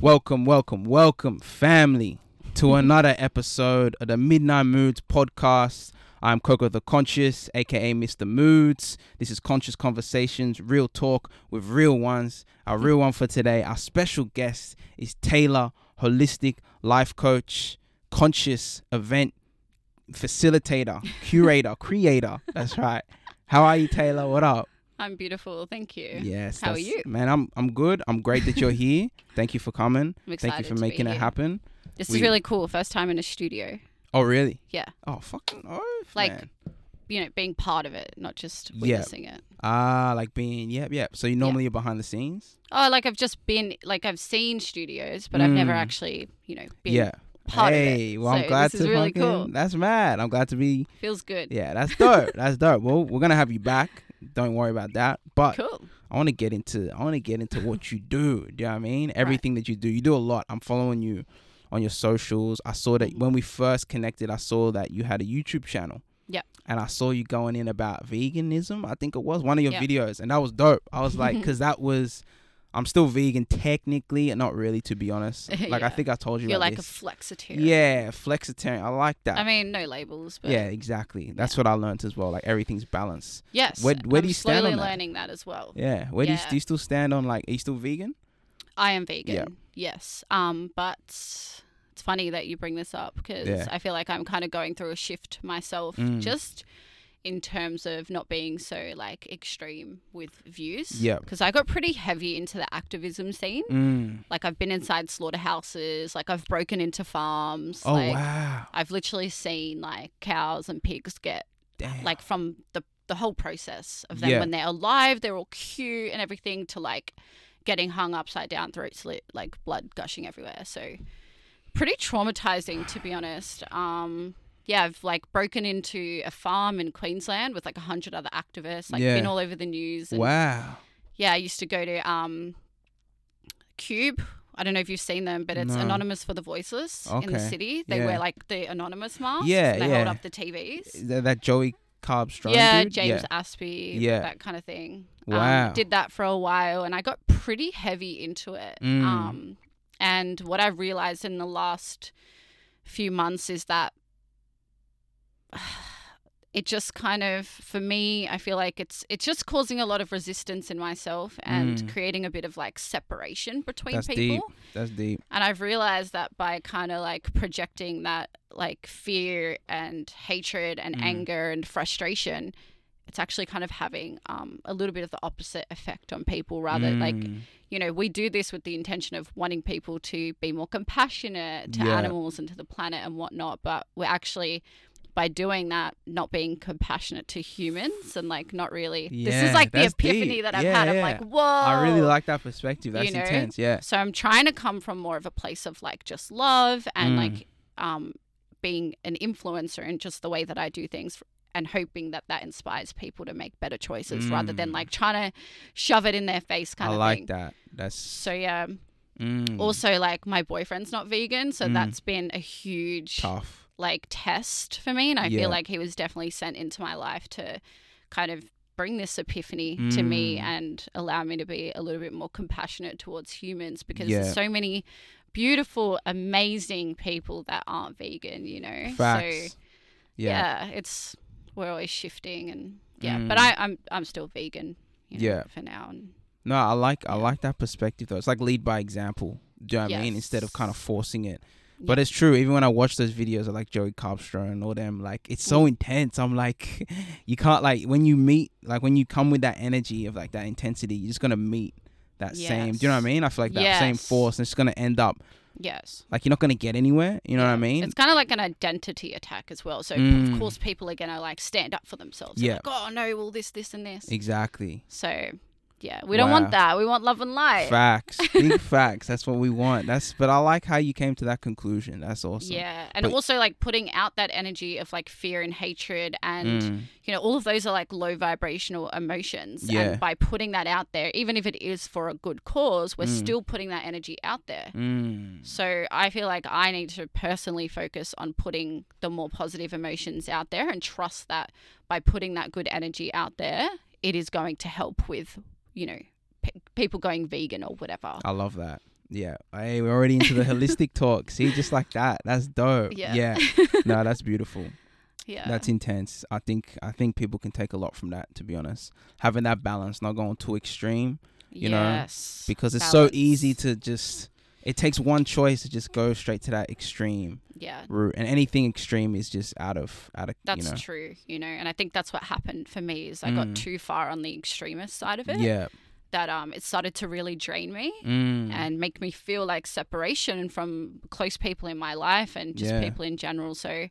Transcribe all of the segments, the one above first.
Welcome, welcome, welcome, family, to another episode of the Midnight Moods podcast. I'm Coco the Conscious, aka Mr. Moods. This is Conscious Conversations, real talk with real ones. Our real one for today, our special guest is Taylor, holistic life coach, conscious event facilitator, curator, creator. That's right. How are you, Taylor? What up? I'm beautiful, thank you. Yes. How are you? Man, I'm I'm good. I'm great that you're here. Thank you for coming. I'm excited Thank you for making it here. happen. This We- is really cool. First time in a studio. Oh, really? Yeah. Oh, fucking oath, Like, man. You know, being part of it, not just witnessing it. Ah, like being, yep, yep. So you normally are behind the scenes? Oh, like I've just been, like I've seen studios, but I've never Mm. actually, you know, been. yeah. part of it. hey, well, I'm So glad this to is really fucking, cool. That's mad. I'm glad to be, Feels good. yeah, that's dope. that's dope. Well, we're going to have you back. Don't worry about that. But Cool. I want to get into, I want to get into what you do. Do you know what I mean? Everything that you do. You do a lot. I'm following you on your socials. I saw that when we first connected, I saw that you had a YouTube channel. Yep. And I saw you going in about veganism. I think it was one of your Yep. videos, and that was dope. I was like, because that was, I'm still vegan technically, not really to be honest. Like I think I told you. You're like this. a flexitarian. Yeah, flexitarian. I like that. I mean, no labels, but yeah, exactly. That's what I learned as well. Like everything's balanced. yes. Where- where do you stand on that? Slowly learning that as well. Yeah. Where do you do you still stand on? Like, are you still vegan? I am vegan. Yeah. Yes. Um, but it's funny that you bring this up because Yeah. I feel like I'm kind of going through a shift myself, Mm. just in terms of not being so like extreme with views. Yeah. Because I got pretty heavy into the activism scene. Mm. Like I've been inside slaughterhouses. Like I've broken into farms. Oh like, wow. I've literally seen like cows and pigs get Damn. like from the the whole process of them Yeah. when they're alive, they're all cute and everything, to like getting hung upside down, throat slit, like blood gushing everywhere. So pretty traumatizing to be honest. Um, yeah, I've like broken into a farm in Queensland with like a hundred other activists, like Yeah. been all over the news. And wow. yeah, I used to go to um, Cube. I don't know if you've seen them, but it's No. Anonymous for the Voiceless in the city. They Yeah. wear like the Anonymous mask. Yeah, they hold up the TVs. That, that Joey Strong yeah, dude? James Yeah. Aspey, Yeah. that kind of thing. Wow. Um, did that for a while, and I got pretty heavy into it. Mm. Um, and what I've realized in the last few months is that it just kind of, for me, I feel like it's it's just causing a lot of resistance in myself and Mm. creating a bit of like separation between That's people. deep. That's deep. And I've realized that by kind of like projecting that like fear and hatred and Mm. anger and frustration, it's actually kind of having um, a little bit of the opposite effect on people. Rather, like, Mm. you know, we do this with the intention of wanting people to be more compassionate to Yeah. animals and to the planet and whatnot. But we're actually, by doing that, not being compassionate to humans and like not really. this is like the epiphany deep. that I've Yeah, had. I'm yeah. like, whoa. I really like that perspective. That's you know? intense. Yeah. So I'm trying to come from more of a place of like just love and Mm. like um being an influencer in just the way that I do things and hoping that that inspires people to make better choices rather than Mm. like trying to shove it in their face kind of I of like thing. that. That's So yeah, mm, also like my boyfriend's not vegan, so Mm. that's been a huge tough. Like test for me and I Yeah. feel like he was definitely sent into my life to kind of bring this epiphany to me Mm. and allow me to be a little bit more compassionate towards humans because Yeah. there's so many beautiful amazing people that aren't vegan you know Facts. so yeah. yeah. it's we're always shifting and yeah Mm. but I, I'm I'm still vegan you know, Yeah. for now and No, I like I like that perspective though. It's like lead by example. Do you know what I mean? Instead of kind of forcing it. But it's true. Even when I watch those videos of like Joey Carbstrong and all them, like it's so intense. I'm like, you can't like when you meet, like when you come with that energy of like that intensity, you're just gonna meet that same. Do you know what I mean? I feel like that same force, and it's gonna end up yes like you're not gonna get anywhere. You know what I mean? It's kind of like an identity attack as well. So Mm. of course people are gonna like stand up for themselves. Yeah. Yeah. Like, oh no, well this, this, and this. exactly. So yeah, we don't want that. We want love and light. Facts. Big facts. That's what we want. That's. But I like how you came to that conclusion. That's awesome. Yeah, and But- also like putting out that energy of like fear and hatred, and Mm. you know all of those are like low vibrational emotions. Yeah. And by putting that out there, even if it is for a good cause, we're Mm. still putting that energy out there. Mm. So I feel like I need to personally focus on putting the more positive emotions out there and trust that by putting that good energy out there, it is going to help with, you know, pe- people going vegan or whatever. I love that. Yeah. Hey, we're already into the holistic talk. See, just like that. That's dope. Yeah. Yeah. No, that's beautiful. yeah. That's intense. I think I think people can take a lot from that, to be honest. Having that balance, not going too extreme. you know, yes. Because it's so easy to just it takes one choice to just go straight to that extreme Yeah. route. And anything extreme is just out of out of That's you know. true, you know, and I think that's what happened for me is I Mm. got too far on the extremist side of it. Yeah. That um it started to really drain me Mm. and make me feel like separation from close people in my life and just Yeah. people in general. So,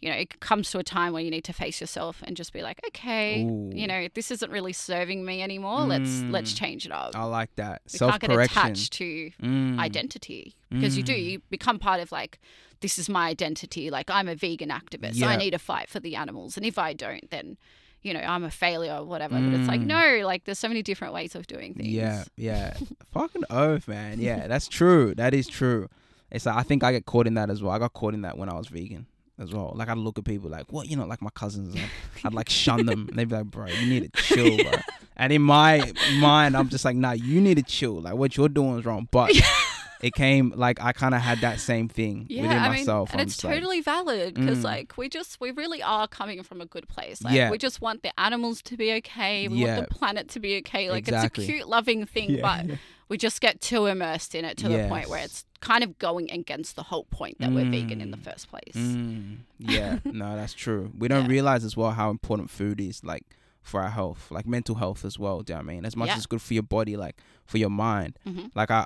you know, it comes to a time where you need to face yourself and just be like, okay, Ooh. you know, this isn't really serving me anymore. Let's let's Mm. change it up. I like that. we Self can't get attached to Mm. identity because you do Mm. you become part of like this is my identity like i'm a vegan activist so i need to fight for the animals and if i don't then you know i'm a failure or whatever but it's like Mm. no like there's so many different ways of doing things Yeah, yeah. Fucking oath, man. Yeah, that's true. That is true. It's like I think I get caught in that as well. I got caught in that when I was vegan as well. Like I'd look at people like, what, you know, like my cousins. and I'd like shun them. And they'd be like, bro, you need to chill, bro. And in my mind, I'm just like, nah, you need to chill. Like what you're doing is wrong. But it came like I kind of had that same thing yeah within i mean myself. and I'm it's just like, totally valid because Mm. like we just we really are coming from a good place like Yeah. we just want the animals to be okay we Yeah. want the planet to be okay like Exactly. it's a cute loving thing Yeah, but yeah. We just get too immersed in it to the point where it's kind of going against the whole point that we're vegan in the Mm. first place Mm, yeah, no, that's true. We don't Yeah. realize as well how important food is, like for our health, like mental health as well. Do you know what I mean? As much Yeah. as it's good for your body, like for your mind. Mhm. Like I,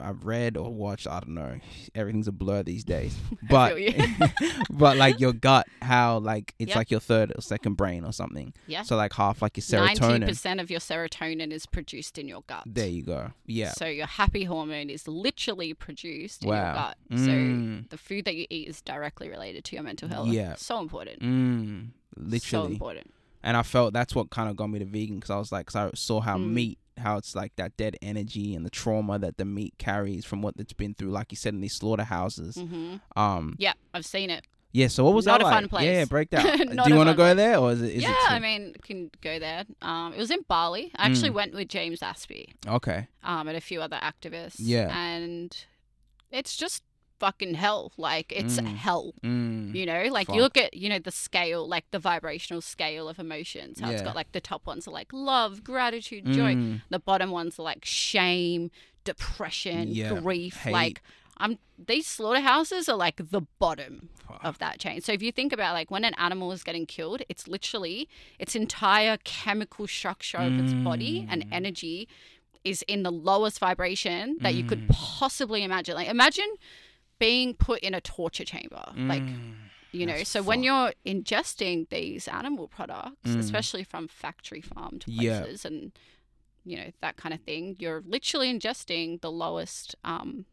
I, I've read or watched. I don't know. Everything's a blur these days. But, but like your gut, how like it's Yep. like your third or second brain or something. Yeah. So like half like your Ninety serotonin. percent of your serotonin is produced in your gut. There you go. Yeah. So your happy hormone is literally produced in your gut. Mm. So the food that you eat is directly related to your mental health. Yeah. So important. Mm, So important. And I felt that's what kind of got me to vegan because I was like, cause I saw how Mm. meat, how it's like that dead energy and the trauma that the meat carries from what it's been through, like you said in these slaughterhouses. hmm Um, Yeah, I've seen it. yeah. So what was Not that a like? fun place. Yeah, break down. Do you want to go place. there or is it? Is yeah, it I mean, can go there. Um, it was in Bali. I actually Mm. went with James Aspey okay. um, and a few other activists. Yeah. And it's just fucking hell. Like, it's Mm. hell. Mm, You know, like Fuck. you look at, you know, the scale, like the vibrational scale of emotions. How it's got like the top ones are like love, gratitude, joy. mm, The bottom ones are like shame, depression, Yeah, grief. hate. Like I'm these slaughterhouses are like the bottom fuck. of that chain. So if you think about like when an animal is getting killed, it's literally its entire chemical structure of its body and Mm. energy is in the lowest vibration that you could Mm. possibly imagine. Like imagine being put in a torture chamber. Like Mm, you know, so when you're ingesting these animal products, Mm. especially from factory farmed Yeah. places and you know that kind of thing, you're literally ingesting the lowest um,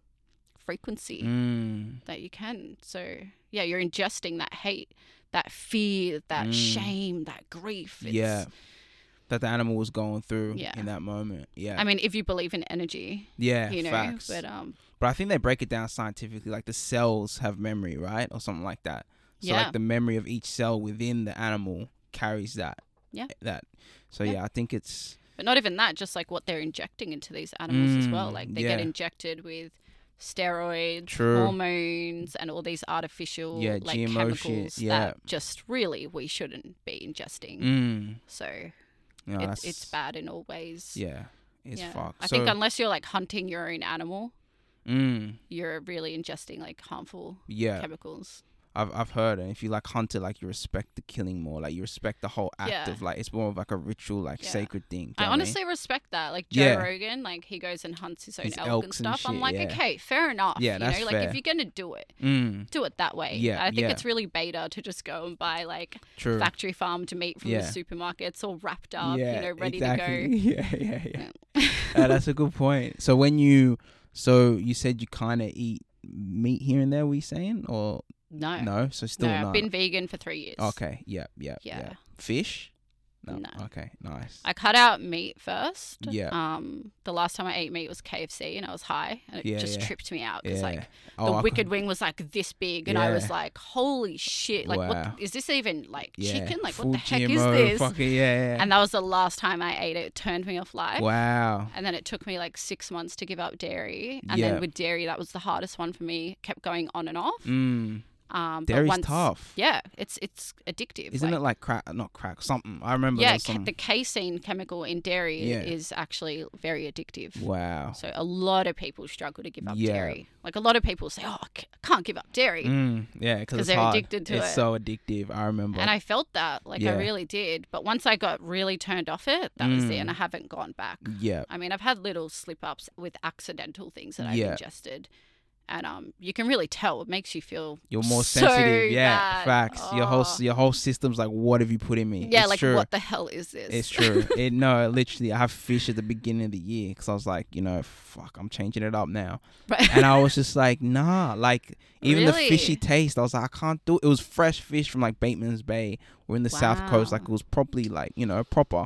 frequency mm, that you can. So yeah, you're ingesting that hate, that fear, that Mm. shame, that grief. It's, yeah. That the animal was going through Yeah. in that moment. Yeah. I mean, if you believe in energy, yeah. you know, facts. but um, But I think they break it down scientifically, like the cells have memory, right, or something like that. So Yeah. like the memory of each cell within the animal carries that. Yeah. That. So Yeah. yeah, I think it's But not even that, just like what they're injecting into these animals as well. Mm, Like they get injected with steroids, True. hormones, and all these artificial Yeah, like GMO shit, chemicals yeah. that just really we shouldn't be ingesting. mm, So know, it's, it's bad in all ways. Yeah, it's Yeah. fucked. I so, think unless you're like hunting your own animal, mm, you're really ingesting like harmful yeah, chemicals. I've I've heard, and if you like hunt it, like you respect the killing more, like you respect the whole act Yeah. of like it's more of like a ritual, like Yeah. sacred thing. I know what I mean? honestly respect that. Like Joe Yeah. Rogan, like he goes and hunts his own His elk and elks and stuff. I'm like, okay, fair enough. Yeah, you that's know, like fair. if you're gonna do it, mm, do it that way. Yeah, I think it's really beta to just go and buy like true. factory farmed meat from the It's all wrapped up, you know, ready exactly. to go. Yeah, yeah, yeah. Uh, that's a good point. So when you, so you said you kind of eat meat here and there. Were you saying or. No. no? So still no, not. I've been vegan for three years. Okay. Yeah. Yeah. Yeah. Yeah. Fish. No. No. Okay. Nice. I cut out meat first. Yeah. Um, the last time I ate meat was KFC, and I was high, and it Yeah, just yeah. tripped me out because yeah. like the Oh, I cou- wicked wing was like this big, and I was like, "Holy shit! Like, Wow. what is this even like chicken? Like, Full what the heck is this?" Fucking yeah. And that was the last time I ate it. It turned me off life. wow. And then it took me like six months to give up dairy. And then with dairy, that was the hardest one for me. Kept going on and off. Mm. Um, but Dairy's once, tough. Yeah, it's it's addictive. Isn't like- it like crack? Not crack. Something. I remember. yeah, ca- the casein chemical in dairy Yeah. is actually very addictive. wow. So a lot of people struggle to give up Yeah. dairy. Like a lot of people say, "Oh, I can't give up dairy," Mm. Yeah, because they're hard. addicted to it's it. so addictive. I remember. and I felt that, like Yeah. I really did. But once I got really turned off it, that was it, Mm. and I haven't gone back. yeah. I mean, I've had little slip ups with accidental things that I've Yeah. ingested. And um, you can really tell. It makes you feel You're more so sensitive. Yeah. bad. Facts. Your whole Oh. your whole system's like, what have you put in me? Yeah, It's like true. what the hell is this? It's true. it no, literally, I have fish at the beginning of the year because I was like, you know, fuck, I'm changing it up now, Right. and I was just like, nah, like even the fishy taste, I was like, I can't do. it. It was fresh fish from like Bateman's Bay. We're in the south coast, like it was properly like you know proper,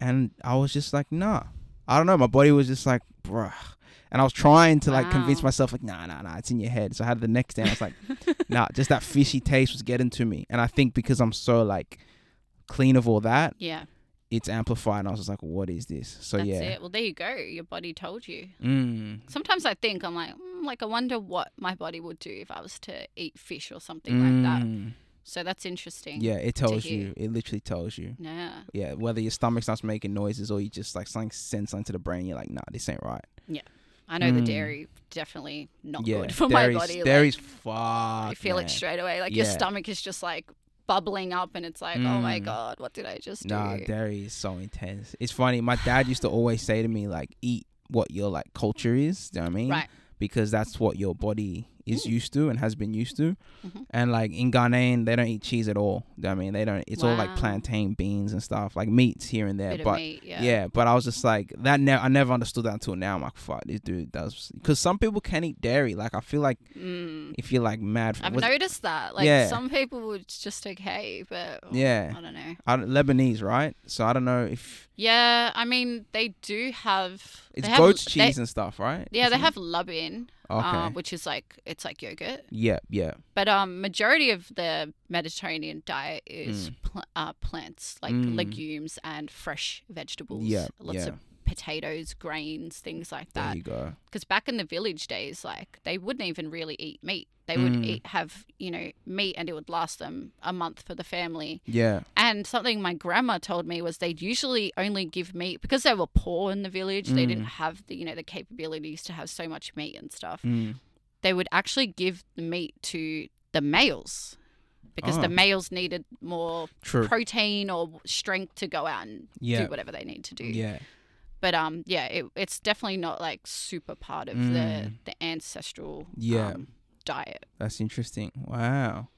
and I was just like, nah, I don't know. My body was just like, bruh. And I was trying to like convince myself, like, nah, nah, nah, it's in your head. So I had the next day, I was like, nah, just that fishy taste was getting to me. And I think because I'm so like clean of all that, yeah, it's amplified. And I was just like, what is this? So that's yeah. it. Well, there you go. Your body told you. Mm, Sometimes I think I'm like, mm, like I wonder what my body would do if I was to eat fish or something like that. mm. So that's interesting. Yeah, it tells you. It literally tells you. Yeah. Yeah, whether your stomach starts making noises or you just like something sends something to the brain, you're like, nah, this ain't right. I know the Mm. dairy definitely not yeah, good for my body. Dairy's like, fuck. you feel man. it straight away. Like your stomach is just like bubbling up, and it's like, oh my Mm. god, what did I just Nah, do? dairy is so intense. It's funny. My dad used to always say to me, like, eat what your like culture is. Do you know what I mean? Right. Because that's what your body is Mm. used to and has been used to. Mhm. And like in Ghanaian, they don't eat cheese at all. You know I mean? They don't. It's all like plantain, beans, and stuff. Like meats here and there. Bit but meat, yeah. yeah. but I was just like that. Ne- I never understood that until now. I'm like, fuck, this dude does. Because some people can eat dairy. Like I feel like Mm. if you're like mad, I've noticed that. Like Yeah. some people it's just okay, but Yeah. I don't know. I Lebanese, right? So I don't know if Yeah, I mean they do have. it's they have, goat's they- cheese and stuff, right? yeah, they Isn't it? have laban, Okay. uh, which is like it's like yogurt. yeah, yeah. But um, majority of the Mediterranean diet is Mm. pl- uh, plants like Mm. legumes and fresh vegetables. Yeah, lots yeah. of potatoes, grains, things like There that. you go. Because back in the village days, like they wouldn't even really eat meat. They would Mm. eat have you know meat, and it would last them a month for the family. Yeah. And something my grandma told me was they'd usually only give meat because they were poor in the village. They Mm. didn't have the you know the capabilities to have so much meat and stuff Mm. they would actually give the meat to the males because Oh. the males needed more True. protein or strength to go out and Yeah. do whatever they need to do. Yeah. But um, yeah, it, it's definitely not like super part of Mm. the the ancestral Yeah. um, diet. That's interesting. Wow.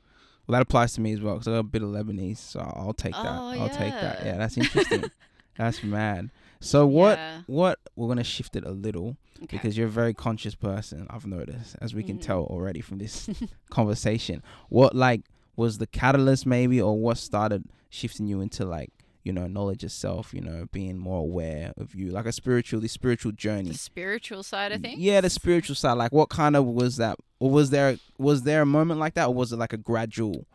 Well, that applies to me as well because I got a bit of Lebanese, so I'll take that. Oh, I'll take that. yeah. Yeah, that's interesting. that's mad. So what? Yeah. What? We're gonna shift it a little Okay. because you're a very conscious person. I've noticed, as we can Mm. tell already from this conversation. What like was the catalyst, maybe, or what started shifting you into like you know knowledge of self? You know, being more aware of you, like a spiritual, the spiritual journey. the spiritual side of things. Yeah, the spiritual side. Like, what kind of was that? Or was there was there a moment like that, or was it like a gradual?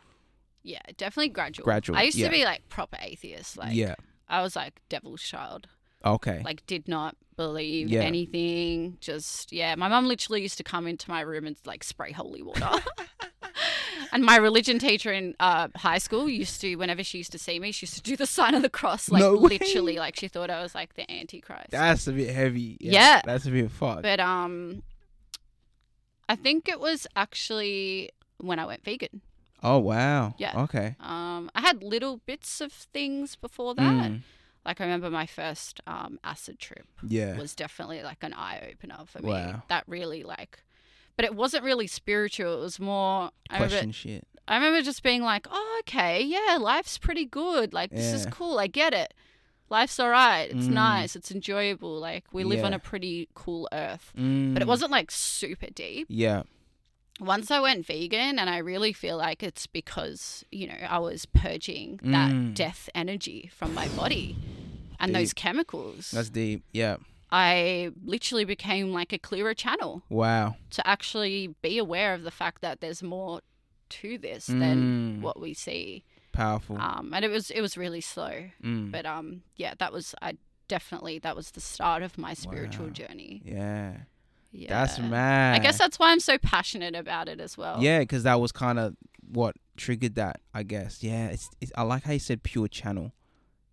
Yeah, definitely gradual. Gradual, I used yeah. to be like proper atheist. Like yeah. I was like devil's child. Okay. like did not believe Yeah. anything just yeah my mum literally used to come into my room and like spray holy water and my religion teacher in uh, high school used to whenever she used to see me she used to do the sign of the cross like No literally like she thought i was like the antichrist that's a bit heavy. Yeah. That's a bit fucked. but um i think it was actually when i went vegan oh wow. Yeah. Okay. um i had little bits of things before that Mm, like i remember my first um acid trip yeah. was definitely like an eye opener for me. Wow. That really like, but it wasn't really spiritual. It was more. I Question remember, shit. I remember just being like, oh, okay, yeah, life's pretty good. Like this is cool. I get it. Life's all right. It's Mm. nice. It's enjoyable. Like we live on a pretty cool earth. Mm, But it wasn't like super deep. Yeah. Once I went vegan, and I really feel like it's because, you know, I was purging that Mm. death energy from my body and those chemicals. That's deep. Yeah. I literally became like a clearer channel Wow. to actually be aware of the fact that there's more to this than Mm. what we see. Powerful. Um, and it was it was really slow, Mm. but um, yeah, that was I definitely that was the start of my spiritual Wow. journey. Yeah. Yeah, That's mad. I guess that's why I'm so passionate about it as well. Yeah, because that was kind of what triggered that. I guess. Yeah. It's, it's. I like how you said pure channel.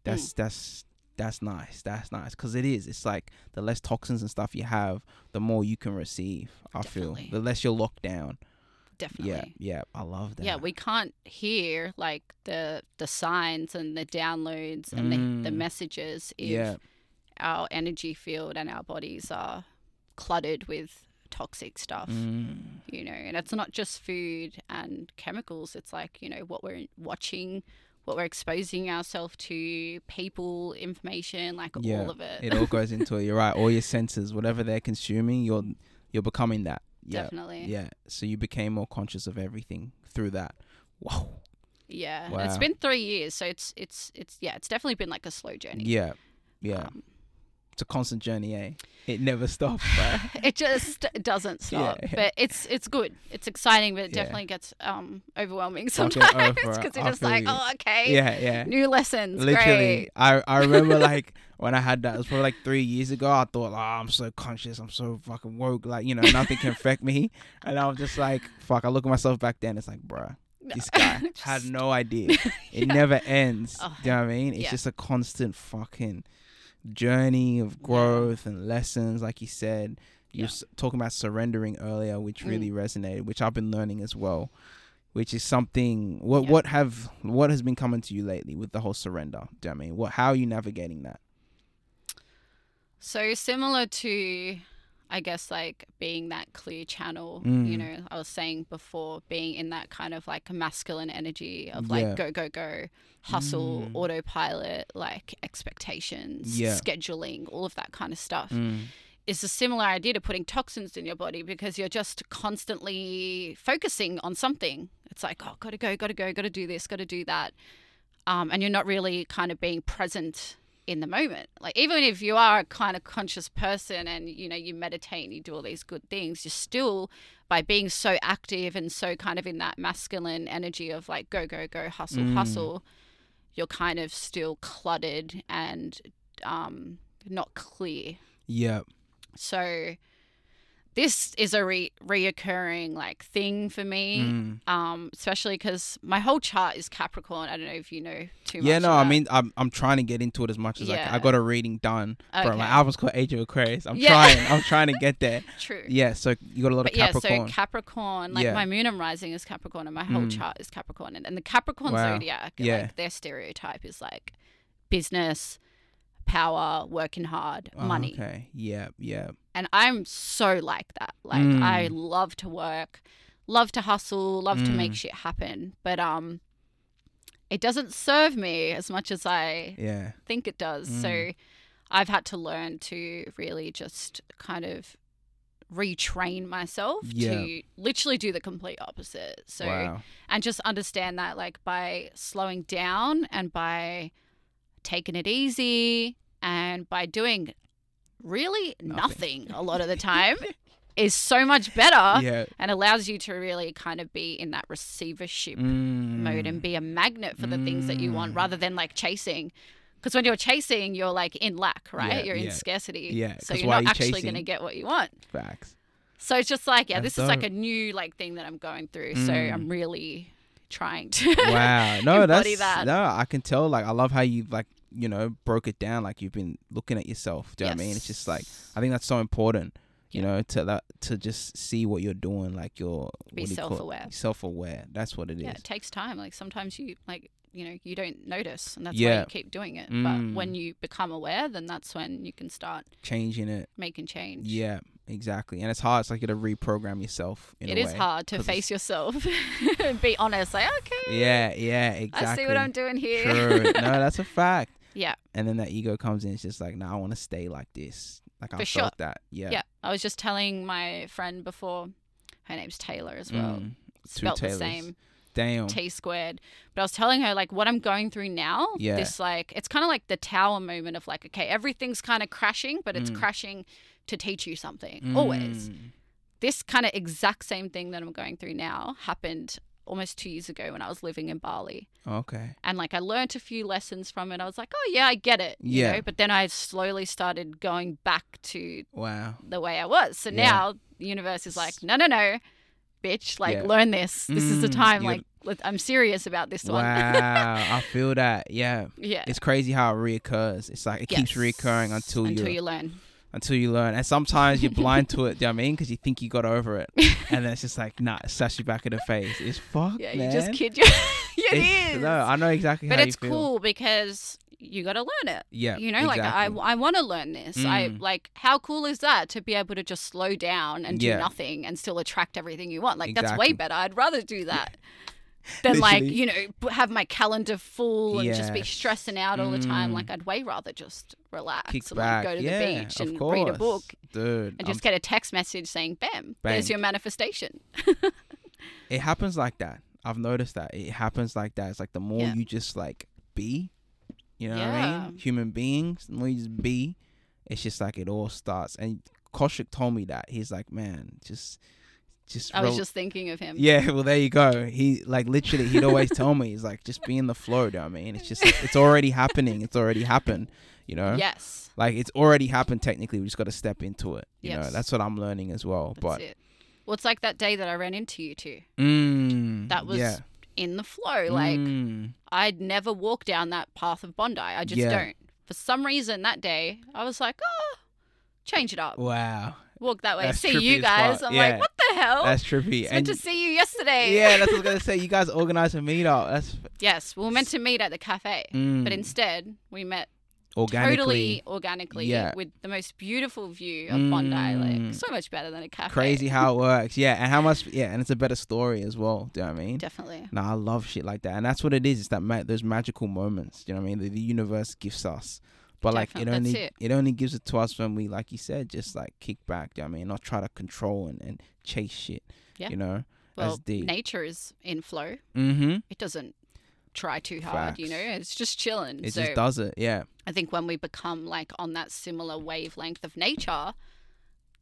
That's that's that's nice. That's nice because it is. It's like the less toxins and stuff you have, the more you can receive. I Definitely. feel the less you're locked down. definitely. Yeah. Yeah. I love that. Yeah, we can't hear like the the signs and the downloads and the, the Mm. messages if Yeah. our energy field and our bodies are cluttered with toxic stuff. Mm. You know, and it's not just food and chemicals. It's like you know what we're watching, what we're exposing ourselves to, people, information, like Yeah, all of it. It all goes into it. You're right. All your senses, whatever they're consuming, you're you're becoming that. Yeah. Definitely. Yeah. So you became more conscious of everything through that. Wow. Yeah, and it's Wow. been three years, so it's it's it's yeah, it's definitely been like a slow journey. Yeah. Yeah. Um, it's a constant journey, eh? It never stops, it just doesn't stop, Yeah. but it's it's good. It's exciting, but it Yeah. definitely gets um overwhelming sometimes because you're just like, you. oh, okay, yeah, yeah. new lessons, Literally, great. I I remember like when I had that. It was probably like three years ago. I thought, oh, I'm so conscious. I'm so fucking woke. Like you know, nothing can affect me. And I was just like, fuck. I look at myself back then. It's like, bruh, this guy had Just- no idea. It never ends. Oh, Do you know what I mean? It's yeah. just a constant fucking journey of growth and lessons, like you said. You Yeah. s- talking about surrendering earlier, which Mm. really resonated, which I've been learning as well. Which is something. What Yeah. what have what has been coming to you lately with the whole surrender? Do you know I mean? What how are you navigating that? So similar to, I guess, like being that clear channel. Mm. You know, I was saying before, being in that kind of like masculine energy of like Yeah. go go go, hustle, Mm. autopilot, like expectations, Yeah. scheduling, all of that kind of stuff. Mm. is a similar idea to putting toxins in your body because you're just constantly focusing on something. It's like, oh, gotta go, gotta go, gotta do this, gotta do that. Um, and you're not really kind of being present in the moment. Like, even if you are a kind of conscious person and, you know, you meditate and you do all these good things, you're still, by being so active and so kind of in that masculine energy of like, go, go, go, hustle, Mm. hustle, you're kind of still cluttered and um, not clear. Yeah. So this is a re- reoccurring like thing for me, Mm. um, especially because my whole chart is Capricorn. I don't know if you know too much. Yeah, no, I mean, I'm I'm trying to get into it as much as I can. Yeah. I got a reading done for Okay. my album's called Age of Aquarius. I'm Yeah. trying. I'm trying to get there. true. Yeah, so you got a lot But of yeah, so Capricorn, like Yeah. my moon and rising is Capricorn, and my whole Mm. chart is Capricorn, and, and the Capricorn Wow. zodiac, Yeah. like their stereotype is like business, power, working hard, Oh, money. Okay. Yeah. Yeah. and I'm so like that. Like Mm. I love to work, love to hustle, love to make Mm. shit happen, but um it doesn't serve me as much as I Yeah. think it does. Mm. So I've had to learn to really just kind of retrain myself Yeah. to literally do the complete opposite. So wow. and just understand that like by slowing down and by taking it easy and by doing really Nothing. nothing, a lot of the time is so much better yeah. and allows you to really kind of be in that receivership mode and Mm. be a magnet for the things that you want Mm. rather than like chasing because when you're chasing you're like in lack right Yeah, you're in yeah. scarcity Yeah, so you're not you actually going to get what you want Facts. so it's just like yeah That's this is like a new like thing that i'm going through so Mm. i'm really trying to Wow. No, that's that. no. I can tell. Like, I love how you like you know broke it down. Like you've been looking at yourself. Do you know what I mean? It's just like I think that's so important. You know, to that to just see what you're doing. Like you're Be what do you call self-aware. Self-aware. That's what it is. yeah it takes time like sometimes you like you know you don't notice and that's why you keep doing it Mm. but when you become aware then that's when you can start Changing it. making change Yeah. Exactly. And it's hard. It's like you to reprogram yourself. In It is way. hard to face yourself and be honest like okay Yeah. Yeah. Exactly. i see what i'm doing here True. no, that's a fact. Yeah. And then that ego comes in. It's just like, no, I want to stay like this. Like I felt sure. that. Yeah. yeah i was just telling my friend before her name's Taylor as well. Mm, Spelt the same. Damn. T squared. But I was telling her like what I'm going through now. Yeah. This like it's kind of like the tower moment of like okay everything's kind of crashing, but it's Mm. crashing to teach you something always. Mm. This kind of exact same thing that I'm going through now happened almost two years ago when I was living in Bali, Okay. and like I learned a few lessons from it. I was like, oh yeah, I get it. you Yeah. know? But then I slowly started going back to Wow. the way I was. So Yeah. now the universe is like, no, no, no, bitch, like Yeah. learn this. This is the Mm, time. Like I'm serious about this one. Wow. I feel that. Yeah. yeah. It's crazy how it reoccurs. It's like it keeps Yes. reoccurring until, until you you learn. until you learn. And sometimes you're blind to it, do you know what I mean? Because you think you got over it. And then it's just like, nah, it slash you back in the face. It's fuck, Yeah, man. you just kid you. it It's- is. No, I know exactly but how it's cool because you got to learn it. Yeah. You know, like I. I want to learn this. I Mm. like how cool is that to be able to just slow down and do nothing and still attract everything you want? Like that's way better. I'd rather do that than like you know have my calendar full and just be stressing out all the time. Mm. Like I'd way rather just relax Kick and like go to yeah, the beach and read a book Dude. and I'm just get a text message saying, "Bam, Bang. there's your manifestation." it happens like that. I've noticed that it happens like that. It's like the more Yeah. you just like be, you know what I mean? Human beings, more just be, it's just like it all starts. And Koshik told me that he's like, man, just, just. I was just thinking of him. Yeah, well, there you go. He like literally, he'd always tell me, he's like, just be in the flow. Do you know what I mean? It's just, it's already happening. It's already happened. You know, Yes. like it's already happened. Technically, we just got to step into it. You know, Yes. that's what I'm learning as well. That's but it. Well, it's like that day that I ran into you too. mm, That was yeah. In the flow. Like Mm. I'd never walk down that path of Bondi. I just Yeah. don't. For some reason that day, I was like, oh, change it up. Wow. Walk that way. That's see you guys. I'm Yeah. like, what the hell? That's trippy. it's and meant to see you yesterday. yeah, that's what I was gonna say. You guys organized a meetup. That's yes, we were meant to meet at the cafe, mm, but instead we met organically. totally organically Yeah. with the most beautiful view of Bondi. Like Mm. so much better than a cafe. Crazy how it works. Yeah, and how much. Yeah, and it's a better story as well. Do you know what I mean? Definitely. No, I love shit like that, and that's what it is. It's that ma- those magical moments. Do You know what I mean? That the universe gives us, but like it only it. it. only gives it to us when we, like you said, just like kick back. Do you know what I mean? Not try to control and, and chase shit. Yeah. You know? Well, nature is in flow. Mm-hmm. It doesn't try too hard, you know. It's just chilling. It so just does it. Yeah. I think when we become like on that similar wavelength of nature,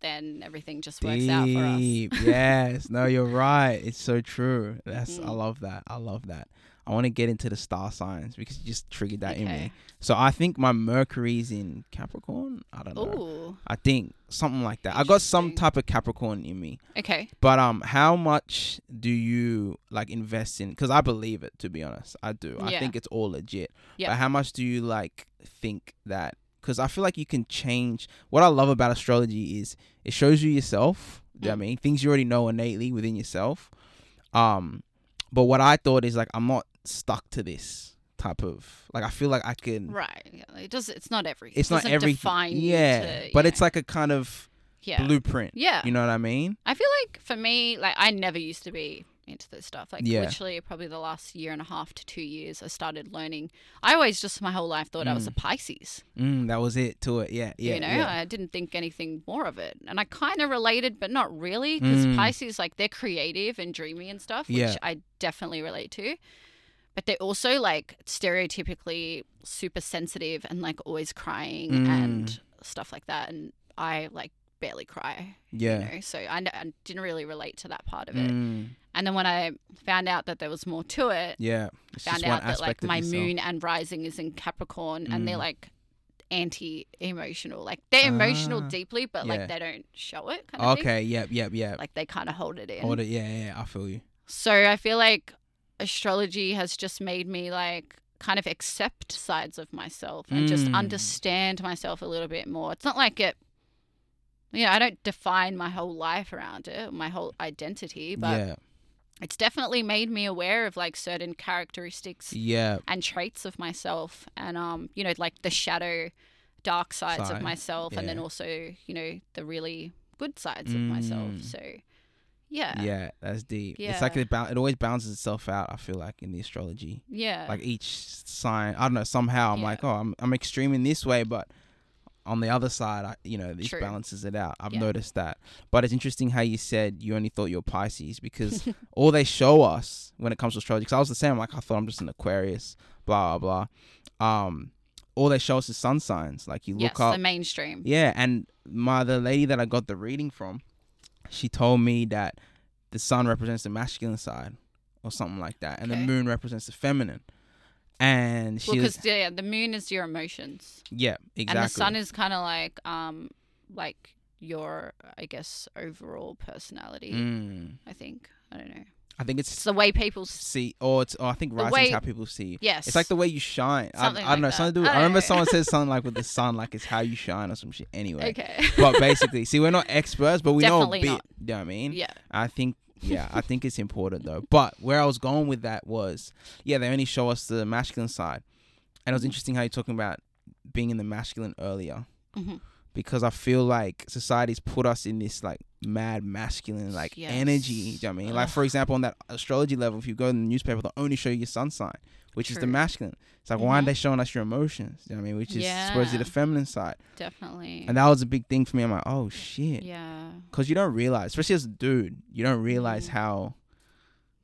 then everything just works out for us. Yes. No, you're right. It's so true. That's I Mm. love that. I love that. I want to get into the star signs because you just triggered that in me. So I think my Mercury's in Capricorn. I don't know. Ooh. I think something like that. I got some type of Capricorn in me. Okay. But um how much do you like invest in cuz I believe it to be honest. I do. Yeah. I think it's all legit. Yeah. But how much do you like think that cuz I feel like you can change what I love about astrology is it shows you yourself, do you know what I Mm. mean? Things you already know innately within yourself. Um but what I thought is like I'm not stuck to this type of like I feel like I can Right. Yeah. It does. It's not every. it's it not everything. Define yeah. to- But yeah. it's like a kind of yeah. blueprint. Yeah. You know what I mean? I feel like for me, like I never used to be into this stuff. Like Yeah. literally, probably the last year and a half to two years, I started learning. I always just my whole life thought I was a Pisces. Mm, that was it to it. Yeah. Yeah. you know, yeah. I didn't think anything more of it, and I kind of related, but not really, because Mm. Pisces like they're creative and dreamy and stuff, which Yeah. I definitely relate to. But they're also like stereotypically super sensitive and like always crying Mm. and stuff like that, and I like barely cry. yeah. You know, so I didn't really relate to that part of it. Mm, And then when I found out that there was more to it, yeah. It's found out that like my yourself. moon and rising is in Capricorn and they're Mm. like anti-emotional. Like they're emotional Ah, deeply, but yeah. like they don't show it kind of thing. Okay. Yep. Yep. Yep. Like they kind of hold it in. Hold it. Yeah. Yeah. I feel you. So I feel like astrology has just made me like kind of accept sides of myself and just Mm. understand myself a little bit more. It's not like it you know, I don't define my whole life around it, my whole identity, but yeah. it's definitely made me aware of like certain characteristics Yeah. and traits of myself and um you know like the shadow dark sides Side, of myself and then also you know the really good sides of myself Mm. so yeah Yeah. That's deep. Yeah. It's like it, ba- it always balances itself out. I feel like in the astrology, yeah like each sign. I don't know. Somehow I'm Yeah. like, oh, I'm I'm extreme in this way, but on the other side, I, you know, this True. balances it out. I've Yeah. noticed that. But it's interesting how you said you only thought you were Pisces because all they show us when it comes to astrology, because I was the same. Like I thought I'm just an Aquarius, blah blah blah. Um, all they show us is sun signs. Like you look yes, up, the mainstream. yeah. And my the lady that I got the reading from, she told me that the sun represents the masculine side, or something like that, and the moon represents the feminine. And she Well, because yeah, the moon is your emotions, yeah, exactly. and the sun is kind of like um like your I guess overall personality. Mm. I think I don't know. I think It's it's the way people. see, or it's, or I think rising way- is how people see. Yes, It's like the way you shine. I, I don't know. like Something to that. do. I I, remember someone said something like with the sun, like it's how you shine or some shit. Anyway, okay. but basically, see, we're not experts, but we Definitely know a bit. not. You know what I mean? yeah. I think, yeah, I think it's important though. But where I was going with that was, yeah, they only show us the masculine side, and it was interesting how you're talking about being in the masculine earlier. Mhm. Because I feel like society's put us in this like mad masculine like Yes. energy. You know what I mean? Like for example, on that astrology level, if you go in the newspaper, they'll only show you your sun sign, which is the masculine. It's like why aren't they showing us your emotions? You know what I mean? Which is supposedly the feminine side. Definitely. And that was a big thing for me. I'm like, oh shit yeah. because you don't realize, especially as a dude, you don't realize Mm. how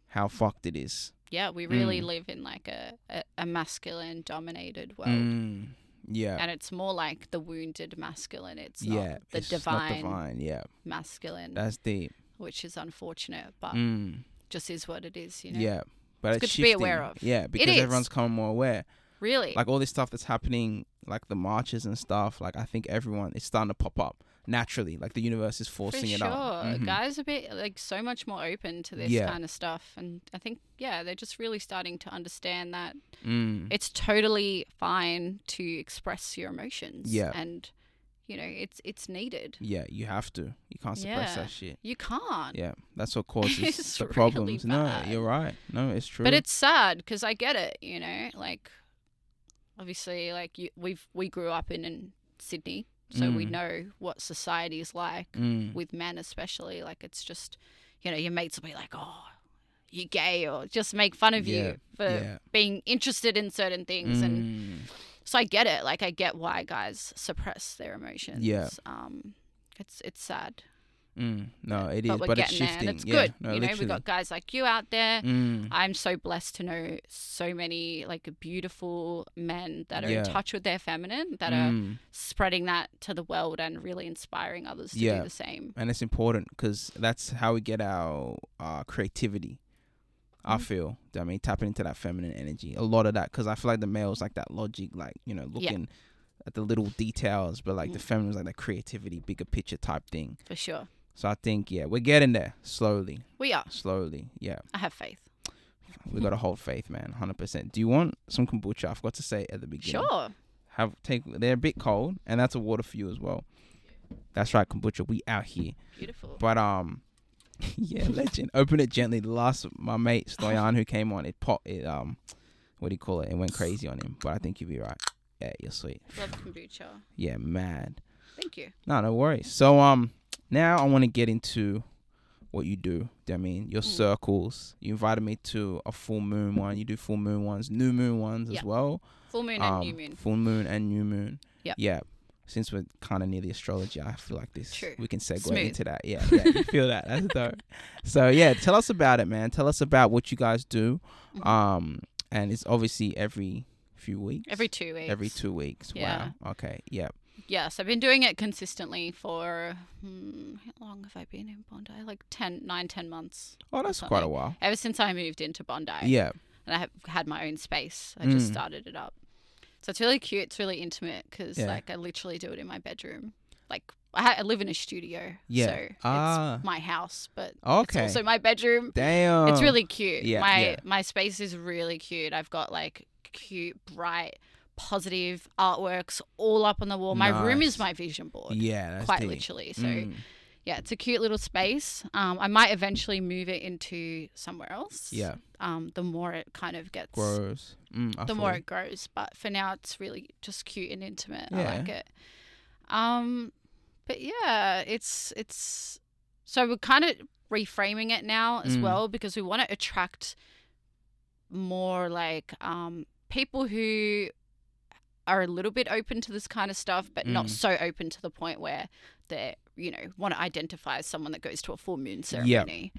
how fucked it is. Yeah, we really Mm. live in like a, a, a masculine dominated world. Mm, yeah, And it's more like the wounded masculine. It's yeah, the it's divine, divine. Yeah, masculine, that's deep. which is unfortunate, but Mm, just is what it is, you know? Yeah, but It's it's, good to be aware of. Yeah, because everyone's coming more aware. Really? Like all this stuff that's happening, like the marches and stuff. Like I think everyone is starting to pop up naturally. Like the universe is For forcing sure. it up. Mhm. Guys are a bit like so much more open to this Yeah. kind of stuff. And I think, yeah, they're just really starting to understand that Mm, it's totally fine to express your emotions. Yeah. And, you know, it's it's needed. yeah, you have to. You can't suppress Yeah. that shit. You can't. Yeah, that's what causes the really problems. no, you're right. No, it's true. But it's sad because I get it, you know, like obviously like you, we've we grew up in, in Sydney, so we Mm. know what society is like Mm, with men especially. Like it's just, you know, your mates will be like, "Oh, you're gay," or just make fun of Yeah, you for yeah. being interested in certain things, and Mm, so I get it. Like I get why guys suppress their emotions. Yeah. Um, it's it's sad. Mm, no, it is, but but it's shifting. it's yeah, good. No, you know, literally. we've got guys like you out there. Mm, I'm so blessed to know so many like beautiful men that are Yeah. in touch with their feminine, that are mm. spreading that to the world and really inspiring others to Yeah. do the same. and it's important because that's how we get our uh, creativity. I Mhm. feel. I mean, tapping into that feminine energy. A lot of that because I feel like the male's like that logic, like you know, looking at the little details, but like the feminine feminine's like that creativity, bigger picture type thing. For sure. So I think yeah, we're getting there slowly, We are. slowly. Yeah, I have faith. we gotta hold faith, man, hundred percent. Do you want some kombucha? I forgot to say at the beginning. Sure. Have take. They're a bit cold, and that's a water for you as well. That's right, kombucha. We out here. Beautiful. But um, yeah, legend. Open it gently. The last my mate Stoyan who came on, it pop it um, what do you call it? It went crazy on him. But I think you'll be right. Yeah, you're sweet. Love kombucha. Yeah, mad. Thank you. No, no worries. So um, now I want to get into what you do. Do I mean, your Mm. circles. You invited me to a full moon one. You do full moon ones, new moon ones Yeah. as well. Full moon um, and new moon. Full moon and new moon. Yeah. Yeah. Since we're kind of near the astrology, I feel like this True. we can segue Smooth. into that. Yeah, yeah, you feel that? That's dope. So yeah, tell us about it, man. Tell us about what you guys do. Mhm. Um, and it's obviously every few weeks. Every two weeks. Every two weeks. Yeah. Wow. Okay. Yeah. Yes, I've been doing it consistently for hmm, how long have I been in Bondi? Like 10, 9, 10 months. Oh, that's quite a while. Ever since I moved into Bondi. Yeah. and I have had my own space. I just Mm. started it up. So it's really cute. It's really intimate because Yeah. like I literally do it in my bedroom. Like I, ha- I live in a studio, Yeah. so Ah. it's my house, but Okay. it's also my bedroom. Damn. it's really cute. yeah, my yeah. my space is really cute. I've got like cute, bright, positive artworks all up on the wall. My room is my vision board. Yeah. That's Quite deep. literally. So Mm. yeah, it's a cute little space. Um, I might eventually move it into somewhere else. Yeah. Um, the more it kind of gets grows, Mm, the more it grows. But for now, it's really just cute and intimate. I like it. Um, but yeah, it's it's so we're kind of reframing it now as Mm. well because we want to attract more like um people who are a little bit open to this kind of stuff, but not Mm. so open to the point where they, you know, want to identify as someone that goes to a full moon ceremony.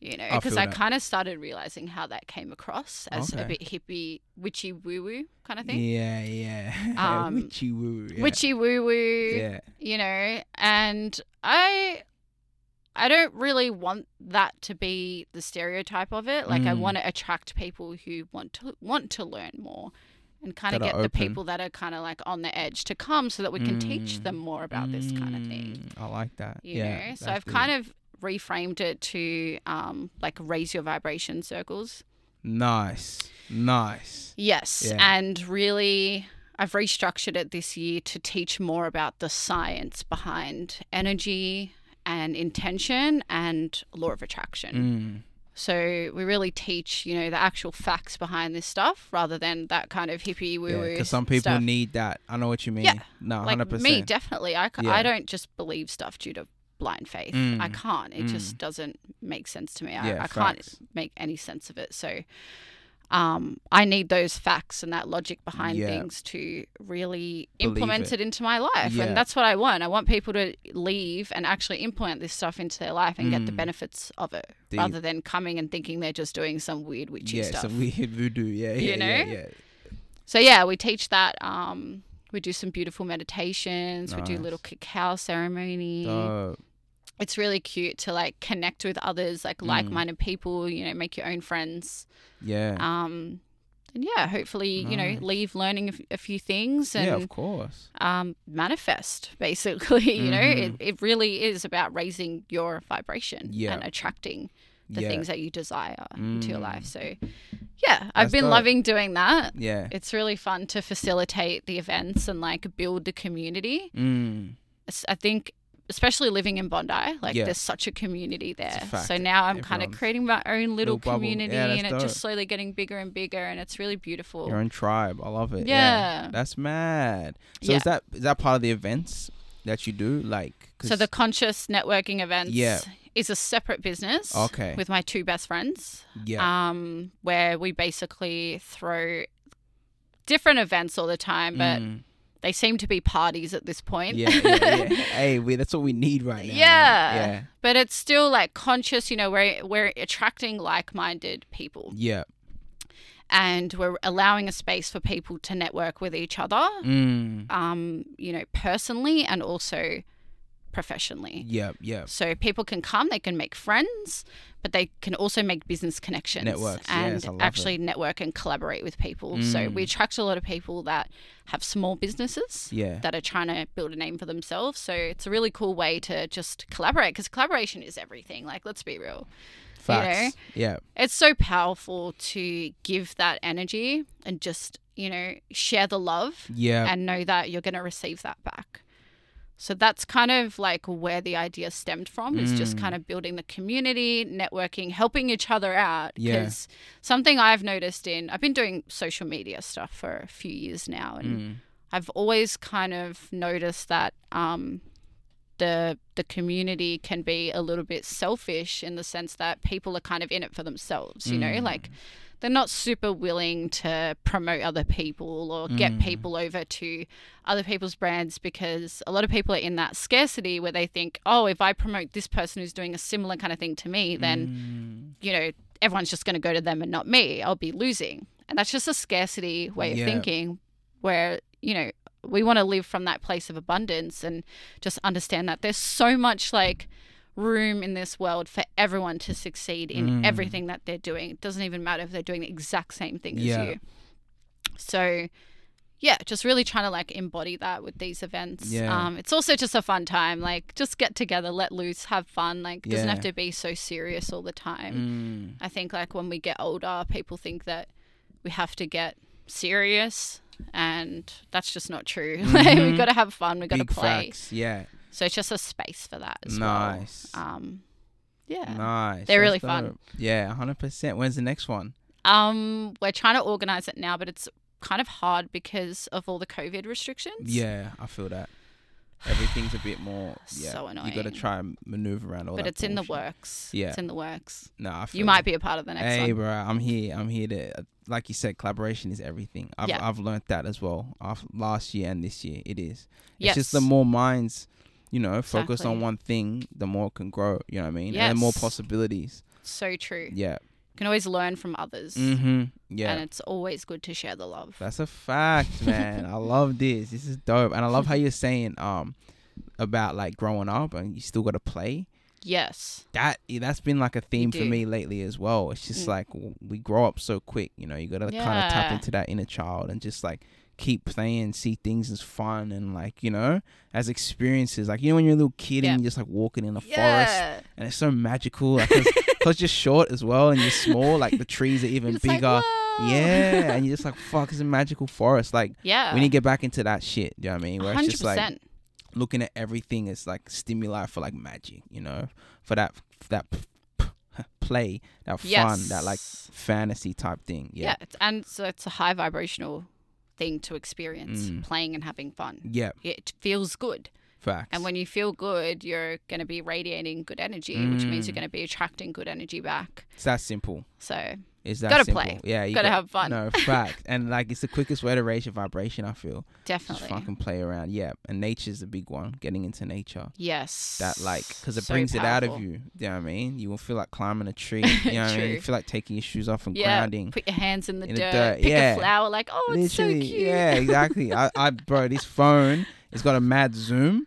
You know, because feel I, kind of started realizing how that came across as a bit hippie, witchy woo woo kind of thing. Yeah, yeah. Um, Witchy woo. Yeah. Witchy woo woo. Yeah. you know and i i don't really want that to be the stereotype of it like i Mm. want to attract people who want to want to learn more and kind of get the people that are kind of like on the edge to come so that we can teach Mm. them more about this kind of thing Mm, I like that. you yeah. know so i've kind of reframed it to um like raise your vibration circles Nice. Nice. Yes, Yeah. and really, I've restructured it this year to teach more about the science behind energy and intention and law of attraction. Mm. So we really teach, you know, the actual facts behind this stuff rather than that kind of hippie woo Yeah, woo. because some people stuff. need that. I know what you mean. Yeah, No, like hundred me, percent. definitely. I, Yeah. I don't just believe stuff due to blind faith. I Mm, can't. It mm. just doesn't make sense to me. I, Yeah, I can't make any sense of it. So um, I need those facts and that logic behind Yeah. things to really Believe implement it. it. into my life. Yeah. And that's what I want. I want people to leave and actually implement this stuff into their life and get the Mm. benefits of it rather than coming and thinking they're just doing some weird witchy yeah, stuff. some weird voodoo. Yeah, You know? yeah, yeah. So yeah, we teach that. Um, we do some beautiful meditations. We do little cacao ceremony. Dope. It's really cute to like connect with others, like Mm. like-minded people. You know, make your own friends. Yeah. Um, and yeah, hopefully, you know, leave learning a few things yeah, and of course. um, manifest. Basically, you know, it, it really is about raising your vibration Yeah. and attracting the yeah. things that you desire into your Mm. life. So, yeah, I've been dope. loving doing that Yeah. it's really fun to facilitate the events and like build the community. Mm. I think, especially living in Bondi, like Yeah. there's such a community there. fact. So now I'm kind of creating my own little, Little community Yeah, and it's just slowly getting bigger and bigger and it's really beautiful. Your own tribe. I love it. Yeah. That's mad. So Yeah. is that is that part of the events that you do? Like, So the conscious networking events Yeah. is a separate business Okay. with my two best friends. yeah. Um, where we basically throw different events all the time, but Mm. They seem to be parties at this point. yeah, yeah, yeah. hey, we, that's what we need right now. Yeah. Yeah. but it's still like conscious you know we're we're attracting like-minded people Yeah. and we're allowing a space for people to network with each other Mm. um you know personally and also professionally Yeah. Yeah. so people can come they can make friends but they can also make business connections Networks, and yes, actually network and collaborate with people so Mm. we attract a lot of people that have small businesses Yeah. that are trying to build a name for themselves. So it's a really cool way to just collaborate because collaboration is everything. Like, let's be real. Facts. Yeah. It's so powerful to give that energy and just, you know, share the love Yeah. and know that you're going to receive that back. So that's kind of like where the idea stemmed from is just Mm. kind of building the community, networking, helping each other out. Yeah. Because something I've noticed in, I've been doing social media stuff for a few years now and Mm. I've always kind of noticed that um, the the community can be a little bit selfish in the sense that people are kind of in it for themselves. You know, Mm. like they're not super willing to promote other people or get Mm. people over to other people's brands because a lot of people are in that scarcity where they think, oh, if I promote this person who's doing a similar kind of thing to me, then Mm. you know everyone's just going to go to them and not me. I'll be losing, and that's just a scarcity way of Yeah. thinking where you know we want to live from that place of abundance and just understand that there's so much like room in this world for everyone to succeed in Mm. everything that they're doing it doesn't even matter if they're doing the exact same thing as you so yeah just really trying to like embody that with these events Yeah. um it's also just a fun time like just get together let loose have fun like doesn't have to be so serious all the time Mm. I think like when we get older, people think that we have to get serious, and that's just not true. like Mhm. we got to have fun. We got to Big play. facts. Yeah. So it's just a space for that as Nice. well. Um, yeah. Nice. They're That's really fun. Yeah, hundred percent. When's the next one? Um, we're trying to organize it now, but it's kind of hard because of all the COVID restrictions. Yeah, I feel that. everything's a bit more. Yeah, So You got to try and maneuver around all but that. But it's in the works. Yeah. It's in the works. No, I feel You might be a part of the next Hey, one. bro, I'm here. I'm here to, like you said, collaboration is everything. I've Yeah. I've learned that as well. Af last year and this year, it is. Yes. It's just the more minds, you know, focus on one thing, the more it can grow. You know what I mean? And the more possibilities. So true. Yeah. You can always learn from others. Mm-hmm. Yeah. And it's always good to share the love. That's a fact, man. I love this. This is dope, and I love how you're saying um about like growing up and you still got to play. yes. That that's been like a theme for me lately as well. It's just Mm. like we grow up so quick, you know. You got to kind of tap into that inner child and just like keep playing, see things as fun and like you know as experiences. Like you know when you're a little kid Yeah. and you're just like walking in the forest and it's so magical because because you're short as well and you're small. Like the trees are even It's like, bigger. Yeah, and you're just like fuck, it's a magical forest. Like Yeah. we need to get back into that shit. You know what I mean? Where it's just like looking at everything as like stimuli for like magic, you know, for that for that play, that fun, that like fantasy type thing. Yeah. Yeah, and so it's a high vibrational thing to experience, Mm. playing and having fun. yeah, It feels good. facts. And when you feel good, you're going to be radiating good energy, which means you're Mm. going to be attracting good energy back. it's that simple. So, It's that Gotta simple. play. Yeah, you Gotta got- have fun. No, fact. and like it's the quickest way to raise your vibration. I feel definitely. just fucking play around. Yeah, and nature's the big one. Getting into nature. yes. That like, because it So brings it out of powerful. you. You know what I mean? You will feel like climbing a tree. You know what I mean? You feel like taking your shoes off and Yeah. grounding. Put your hands in the, In the dirt, dirt, Pick yeah. a flower. Like, oh, it's so cute. yeah, exactly. I, I, bro, this phone, it's got a mad zoom.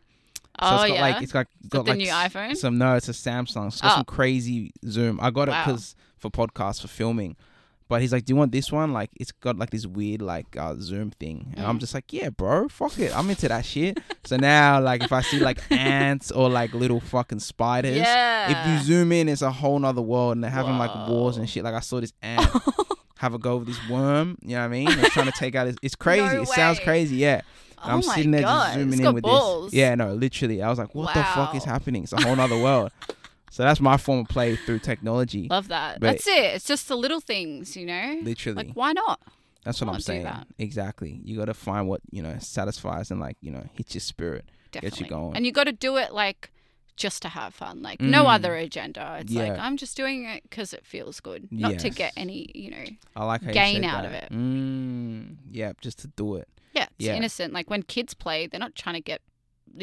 So oh it's got yeah. like it's got got that the like new iPhone? Some no, it's a Samsung. It's got Oh. some crazy zoom. I got it because for podcasts for filming. But he's like, "Do you want this one? Like, it's got like this weird like uh, zoom thing." And I'm Mm. just like, "Yeah, bro, fuck it, I'm into that shit." so now, like, if I see like ants or like little fucking spiders, yeah. if you zoom in, it's a whole nother world, and they're having like wars and shit. Like, I saw this ant have a go with this worm. You know what I mean? They're trying to take out. His, it's crazy. No it sounds crazy. Yeah. Oh I'm sitting there God. just zooming in with balls. this. Yeah, no, literally. I was like, what the fuck is happening? It's a whole nother world. So that's my form of play through technology. Love that. But- That's it. It's just the little things, you know. Literally. Like, why not? that's what I'm saying. Exactly. You got to find what, you know, satisfies and like, you know, hits your spirit. Definitely. gets you going. And you got to do it like just to have fun, like no Mm. other agenda. It's like Yeah. I'm just doing it because it feels good, not to get any, you know. I like Gain you out that. of it. Mm, yeah, just to do it. Yeah, it's Yeah. innocent. Like when kids play, they're not trying to get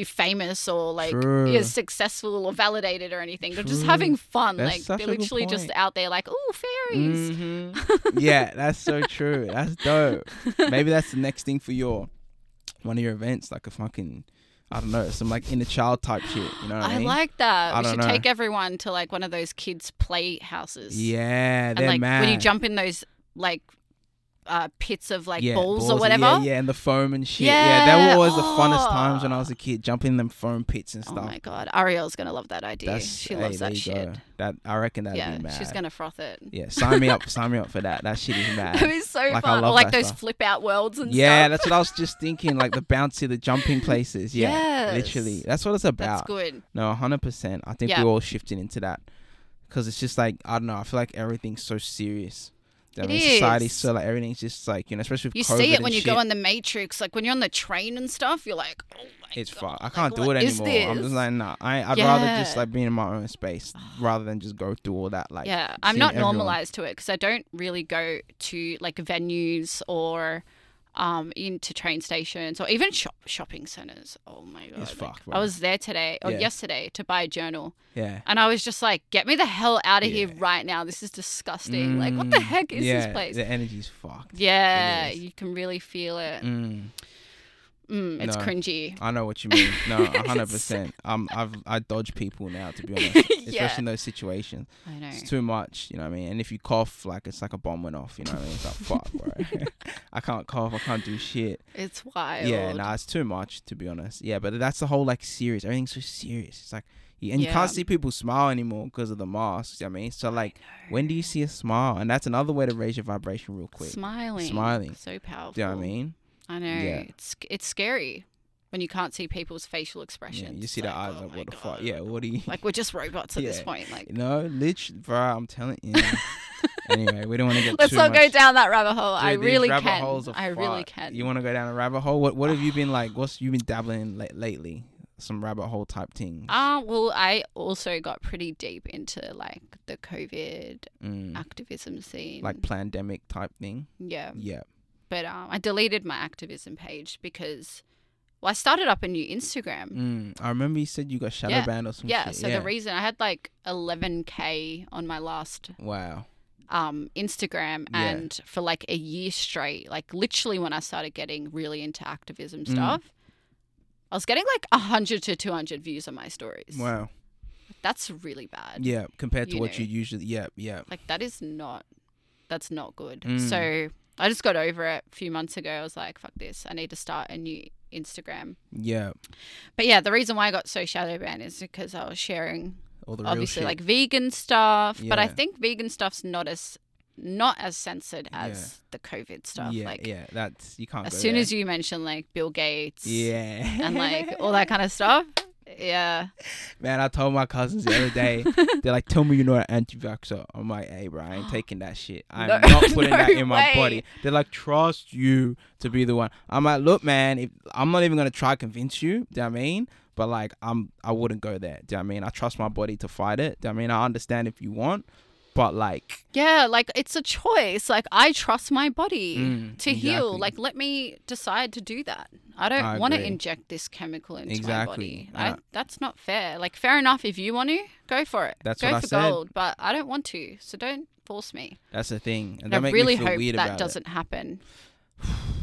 famous or like True. yeah, successful or validated or anything. They're just having fun. That's like they're literally just out there like, oh, fairies. Mhm. yeah, that's so true. That's dope. Maybe that's the next thing for your one of your events, like a fucking I don't know, some like inner child type shit. You know what I, I mean? like that. I we should know. take everyone to like one of those kids' play houses. Yeah, and they're like mad. when you jump in those like uh, pits of like yeah, balls, or whatever. Yeah, yeah, and the foam and shit. Yeah, Yeah. were always the funnest times when I Oh. was a kid, jumping in them foam pits and stuff. Oh my god, Ariel's gonna love that idea. That's she hey, loves that shit. go. That I reckon that'd Yeah, be mad. she's gonna froth it. Yeah, sign me up, sign me up for that. That shit is mad. be so Like, fun. Or like those stuff. flip out worlds and stuff. Yeah, stuff. that's what I was just thinking. Like the bouncy, the jumping places. Yeah, Yes. literally. That's what it's about. That's good. No, hundred percent. I think we're all shifting into that because it's just like I don't know. I feel like everything's so serious. I It is. so like everything's just like you know, especially with COVID. You COVID see it when you shit, go on the Matrix. Like when you're on the train and stuff, you're like, oh my It's god. fucked. I can't do it anymore. I'm just like, nah. I, I'd rather just like be in my own space rather than just go through all that. Like, yeah, I'm not everyone. normalized to it because I don't really go to like venues or um into train stations or even shop shopping centers. Oh my god, It's like, fucked, I was there today or Yeah. yesterday to buy a journal, Yeah. and I was just like, "Get me the hell out of here right now! This is disgusting. Like, what the Mm, heck is yeah, this place?" The energy's fucked. Yeah, you can really feel it. Mm, Mm, it's No. cringy. I know what you mean. No, hundred percent. Um, I've I dodge people now to be honest, especially in those situations. I know. It's too much, you know what I mean. And if you cough, like it's like a bomb went off. You know what I mean? It's like fuck, bro. I can't cough. I can't do shit. It's wild. Yeah, nah, it's too much to be honest. Yeah, but that's the whole like serious. Everything's so serious. It's like, and you can't see people smile anymore because of the masks. You know what I mean, so like, when do you see a smile? And that's another way to raise your vibration real quick. Smiling. Smiling. So powerful. Do you know what I mean? I know. Yeah. It's it's scary when you can't see people's facial expressions. Yeah, you see It's the like, eyes oh like, what the fuck? Yeah, what do you? Like we're just robots at this point. Like No, literally, bro. I'm telling you. anyway, we don't want to get. let's not go down that rabbit hole. I Dude, these really can. are I really can. You want to go down a rabbit hole? What What have you been like? What's you been dabbling in la- lately? some rabbit hole type things. Uh, well, I also got pretty deep into like the COVID Mm. activism scene. Like pandemic type thing. yeah, Yeah. But um, I deleted my activism page because, well, I started up a new Instagram. Mm. I remember you said you got shadow Yeah. banned or some Yeah, shit. so yeah. the reason I had like 11k on my last wow. um, Instagram, Yeah. and for like a year straight, like literally when I started getting really into activism Mm. stuff, I was getting like 100 to 200 views on my stories. Wow. That's really bad. Yeah. Compared to You what know. you usually. Yeah. Yeah. Like that is not, that's not good. Mm. So I just got over it a few months ago. I was like, fuck this. I need to start a new Instagram. Yeah. But yeah, the reason why I got so shadow banned is because I was sharing All the real obviously like vegan stuff, but I think vegan stuff's not as not as censored as Yeah. the COVID stuff. Yeah. like yeah. That's you can't. as soon there. as you mention like Bill Gates Yeah. and like all that kind of stuff, yeah, Man, I told my cousins the other day, they're like, tell me you're not an anti vaxxer. I'm like, hey, bro, I ain't taking that shit. I'm No- not putting no that in my way. body. They're like, trust you to be the one. I'm like, look, man, if I'm not even going to try to convince you, do you know what I mean? But like, I'm, I wouldn't go there. Do you know what I mean? I trust my body to fight it. Do you know what I mean? I understand if you want, but like, yeah, like it's a choice. Like I trust my body Mm, to heal. Like let me decide to do that. I don't want to inject this chemical into Exactly. my body. Uh, I, that's not fair. Like fair enough if you want to, go for it. That's go what I for said. gold. But I don't want to, so don't force me. that's the thing. And And I really me feel hope that doesn't happen.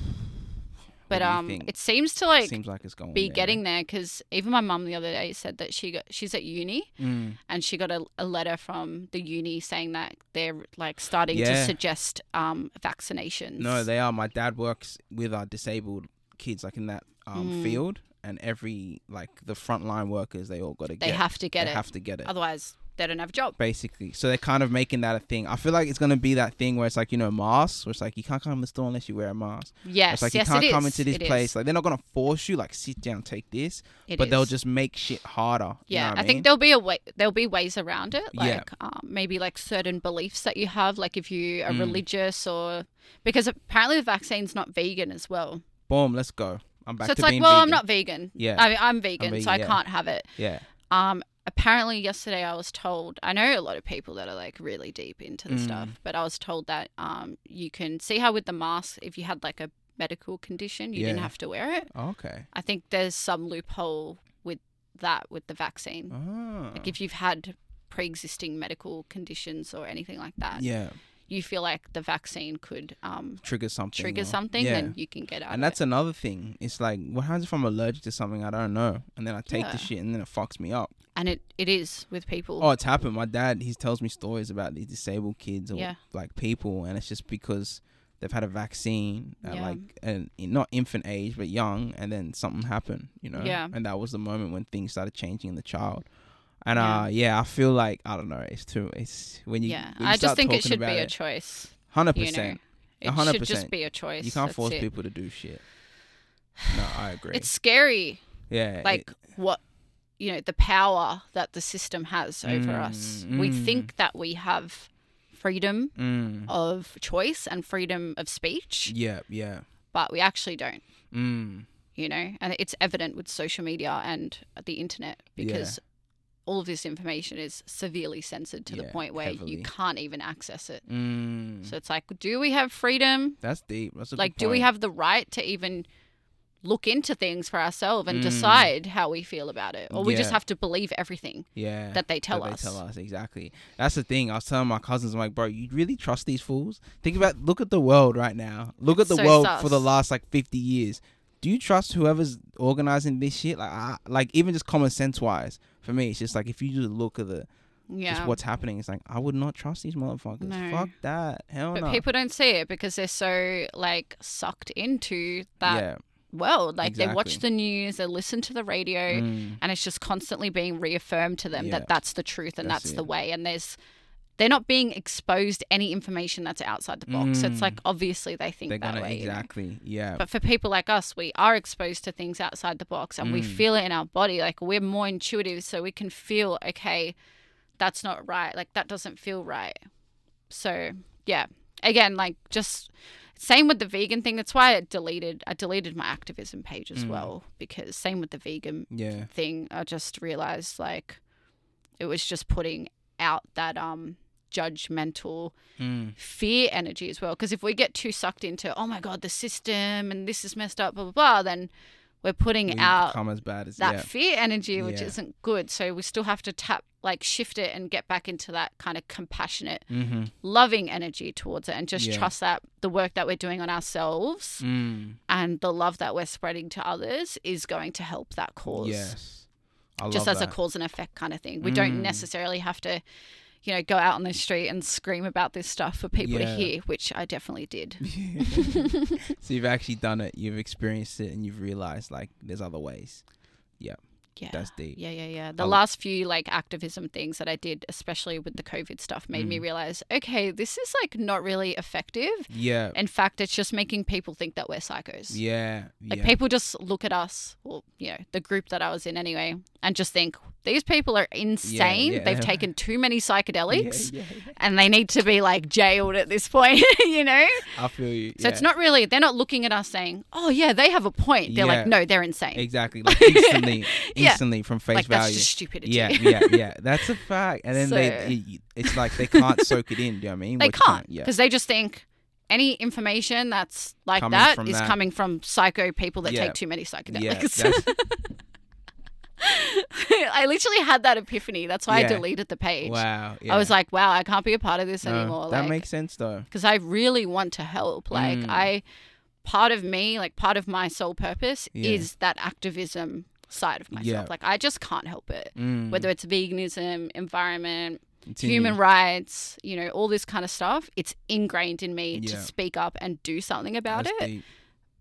But um, it seems to like Seems like it's going be there. getting there because even my mum the other day said that she got she's at uni Mm, and she got a, a letter from the uni saying that they're like starting to suggest um vaccinations. No, they are. My dad works with our disabled kids, like in that um, Mm. field, and every like the frontline workers, they all got to they get. have to get they it. have to get it. Otherwise, they don't have a job. Basically, so they're kind of making that a thing. I feel like it's gonna be that thing where it's like you know masks, where it's like you can't come in the store unless you wear a mask. Yes, it's like yes, you can't come is. into this It is. place. Like they're not gonna force you. Like sit down, take this, It but they'll just make shit harder. you Yeah, know I, I, think there'll be a way. There'll be ways around it, Yeah. like um, maybe like certain beliefs that you have, like if you are Mm. religious or because apparently the vaccine's not vegan as well. Boom, let's go. I'm back so it's like, well, I'm not vegan. Yeah. I mean, I'm vegan, vegan, so I yeah. can't have it. Yeah. Um, apparently yesterday I was told. I know a lot of people that are like really deep into the Mm. stuff, but I was told that um, you can see how with the mask, if you had like a medical condition, you didn't have to wear it. Okay. I think there's some loophole with that with the vaccine. Ah. Like if you've had pre-existing medical conditions or anything like that, yeah, you feel like the vaccine could um, trigger something. trigger or- something, Yeah. then you can get out. and that's another thing. It's like, what happens if I'm allergic to something I don't know, and then I take Yeah. the shit, and then it fucks me up. And it, it is with people. Oh, it's happened. My dad, he tells me stories about these disabled kids or Yeah. like people, and it's just because they've had a vaccine at Yeah. like an not infant age but young, and then something happened, you know. Yeah. And that was the moment when things started changing in the child. And Yeah. uh, yeah, I feel like I don't know. It's too. It's when you. yeah, when you I just think it should be a choice. Hundred percent. it hundred should just be a choice. You can't That's force it. people to do shit. No, I agree. It's scary, yeah, like it- what you know, the power that the system has over us. Mm, We mm. think that we have freedom mm, of choice and freedom of speech, yeah, yeah. but we actually don't. Mm, you know, and it's evident with social media and the internet because all of this information is severely censored to the point where heavily. you can't even access it. mm. So it's like, do we have freedom? That's deep. That's a Like, do we have the right to even look into things for ourselves and Mm. decide how we feel about it? Or we just have to believe everything yeah that they tell that us? They tell us exactly. That's the thing. I was telling my cousins, I'm like, bro, you really trust these fools? Think about, look at the world right now. Look at the So world sus. for the last like 50 years. Do you trust whoever's organizing this shit? Like, I, like even just common sense wise, for me, it's just like if you just look at the Yeah. just what's happening, it's like I would not trust these motherfuckers. No. Fuck that. Hell no. but no. people don't see it because they're so like sucked into that yeah. World. Like they watch the news, they listen to the radio, Mm. and it's just constantly being reaffirmed to them Yeah. that that's the truth and That's that's, the way and there's they're not being exposed any information that's outside the box So it's Mm. like obviously they think They're that gonna way you know? exactly. Yeah. but for people like us we are exposed to things outside the box and we Mm. feel it in our body like we're more intuitive so we can feel okay that's not right like that doesn't feel right so yeah again like just same with the vegan thing. That's why I deleted I deleted my activism page as Mm. well because same with the vegan Yeah. thing. I just realized like it was just putting out that um judgmental Mm. fear energy as well. Because if we get too sucked into oh my god the system and this is messed up blah blah blah, then we're putting We out become as bad as that yeah. fear energy, which Yeah. isn't good. So we still have to tap like shift it and get back into that kind of compassionate, Mm-hmm. loving energy towards it, and just Yeah. trust that the work that we're doing on ourselves Mm. and the love that we're spreading to others is going to help that cause. Yes. I Just as that. a cause and effect kind of thing. We Mm. don't necessarily have to, you know, go out on the street and scream about this stuff for people Yeah. to hear, which I definitely did. so you've actually done it, you've experienced it, and you've realized like there's other ways. Yeah. Yeah. That's deep. Yeah, yeah, yeah. The I'll- last few like activism things that I did, especially with the COVID stuff, made me Mm. realize, okay, this is like not really effective. Yeah. In fact, it's just making people think that we're psychos. Yeah. Like yeah. people just look at us, or you know, the group that I was in anyway, and just think these people are insane. yeah. They've taken too many psychedelics, Yeah, yeah, yeah. and they need to be like jailed at this point. you know. I feel you. So it's not really. They're not looking at us saying, "Oh yeah, they have a point." They're Yeah. like, "No, they're insane." exactly like instantly, Yeah. instantly from face like that's value. just stupidity. Yeah, yeah, yeah. That's a fact. And then So- they, it's like they can't soak it in. Do you know what I mean? They you can't Yeah. because they just think any information that's like Coming that is that. coming from psycho people that Yeah. take too many psychedelics. That's, I literally had that epiphany. That's why Yeah. I deleted the page. wow. Yeah. I was like, wow, I can't be a part of this No, anymore. That like, makes sense though. because I really want to help. Like Mm. I, part of me, like part of my sole purpose Yeah. is that activism side of myself. Like I just can't help it. Mm. Whether it's veganism, environment, human rights, you know, all this kind of stuff, it's ingrained in me to speak up and do something about That's it. deep.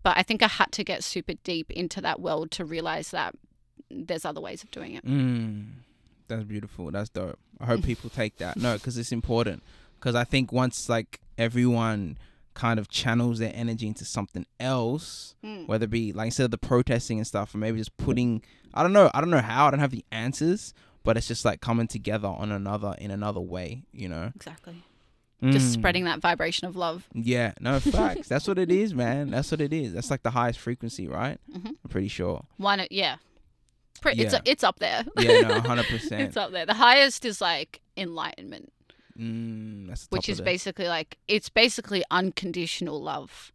But I think I had to get super deep into that world to realize that there's other ways of doing it. Mm, that's beautiful. That's dope. I hope people take that. No, because it's important. Because I think once like everyone kind of channels their energy into something else, Mm. whether it be like instead of the protesting and stuff, or maybe just putting, I don't know, I don't know how. I don't have the answers, but it's just like coming together on another in another way. You know, Exactly. Just Mm. spreading that vibration of love. Yeah, no facts. That's what it is, man. That's what it is. That's like the highest frequency, right? Mhm. I'm pretty sure. One, yeah. Pre- It's Yeah. it's up there. Yeah, no, hundred percent. it's up there. The highest is like enlightenment, Mm, which is basically like it's basically unconditional love.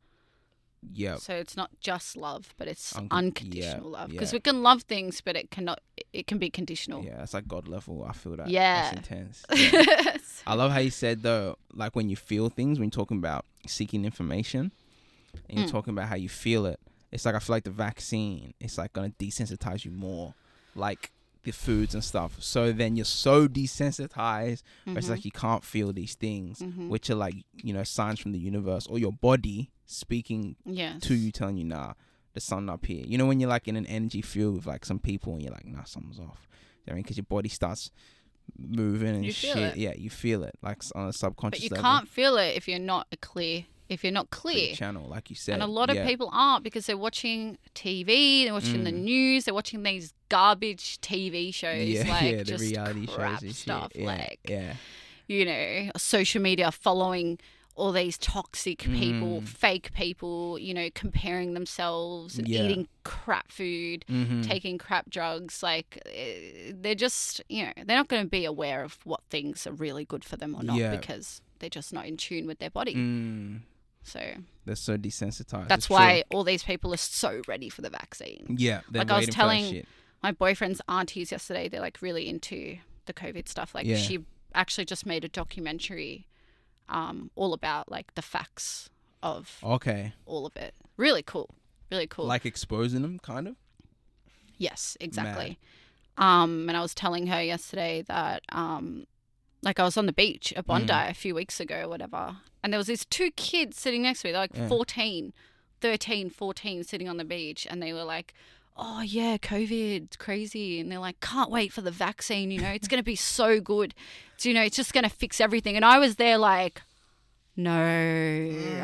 Yep. So it's not just love, but it's Uncon- unconditional yeah, love because yeah. we can love things, but it cannot. It can be conditional. Yeah, that's like God level. I feel that. Yeah. That's intense. Yeah. I love how you said though, like when you feel things, when you're talking about seeking information, and you're Mm. talking about how you feel it. It's like I feel like the vaccine. It's like gonna desensitize you more, like the foods and stuff. So then you're so desensitized, where it's like you can't feel these things, Mhm. which are like you know signs from the universe or your body speaking yes. to you, telling you, nah, the sun up here. You know when you're like in an energy field with like some people, and you're like, nah, something's off. You know I mean, because your body starts moving and You shit. it. Yeah, you feel it like on a subconscious But you level. can't feel it if you're not a clear. If you're not clear. channel, like you said. And a lot of yeah. people aren't because they're watching TV, they're watching the Mm. news, they're watching these garbage TV shows, yeah, like yeah, the just reality crap shows and stuff, shit. Yeah, like yeah, you know, social media following all these toxic people, Mm. fake people, you know, comparing themselves and Yeah. eating crap food, mm-hmm. taking crap drugs. Like eh, they're just, you know, they're not going to be aware of what things are really good for them or not Yeah. because they're just not in tune with their body. mm, So they're so desensitized. that's It's why all these people are so ready for the vaccine. Yeah, they're like I was telling- my boyfriend's aunties yesterday they're like really into the covid stuff. Like Yeah. she actually just made a documentary um all about like the facts of Okay, all of it. Really cool. Really cool. Like exposing them, kind of. yes exactly. Um and i was telling her yesterday that um like i was on the beach at bondi Mm. a few weeks ago or whatever and there was these two kids sitting next to me they're like Yeah. 14 13 14 sitting on the beach and they were like oh yeah covid it's crazy and they're like can't wait for the vaccine you know it's going to be so good so, you know it's just going to fix everything and i was there like no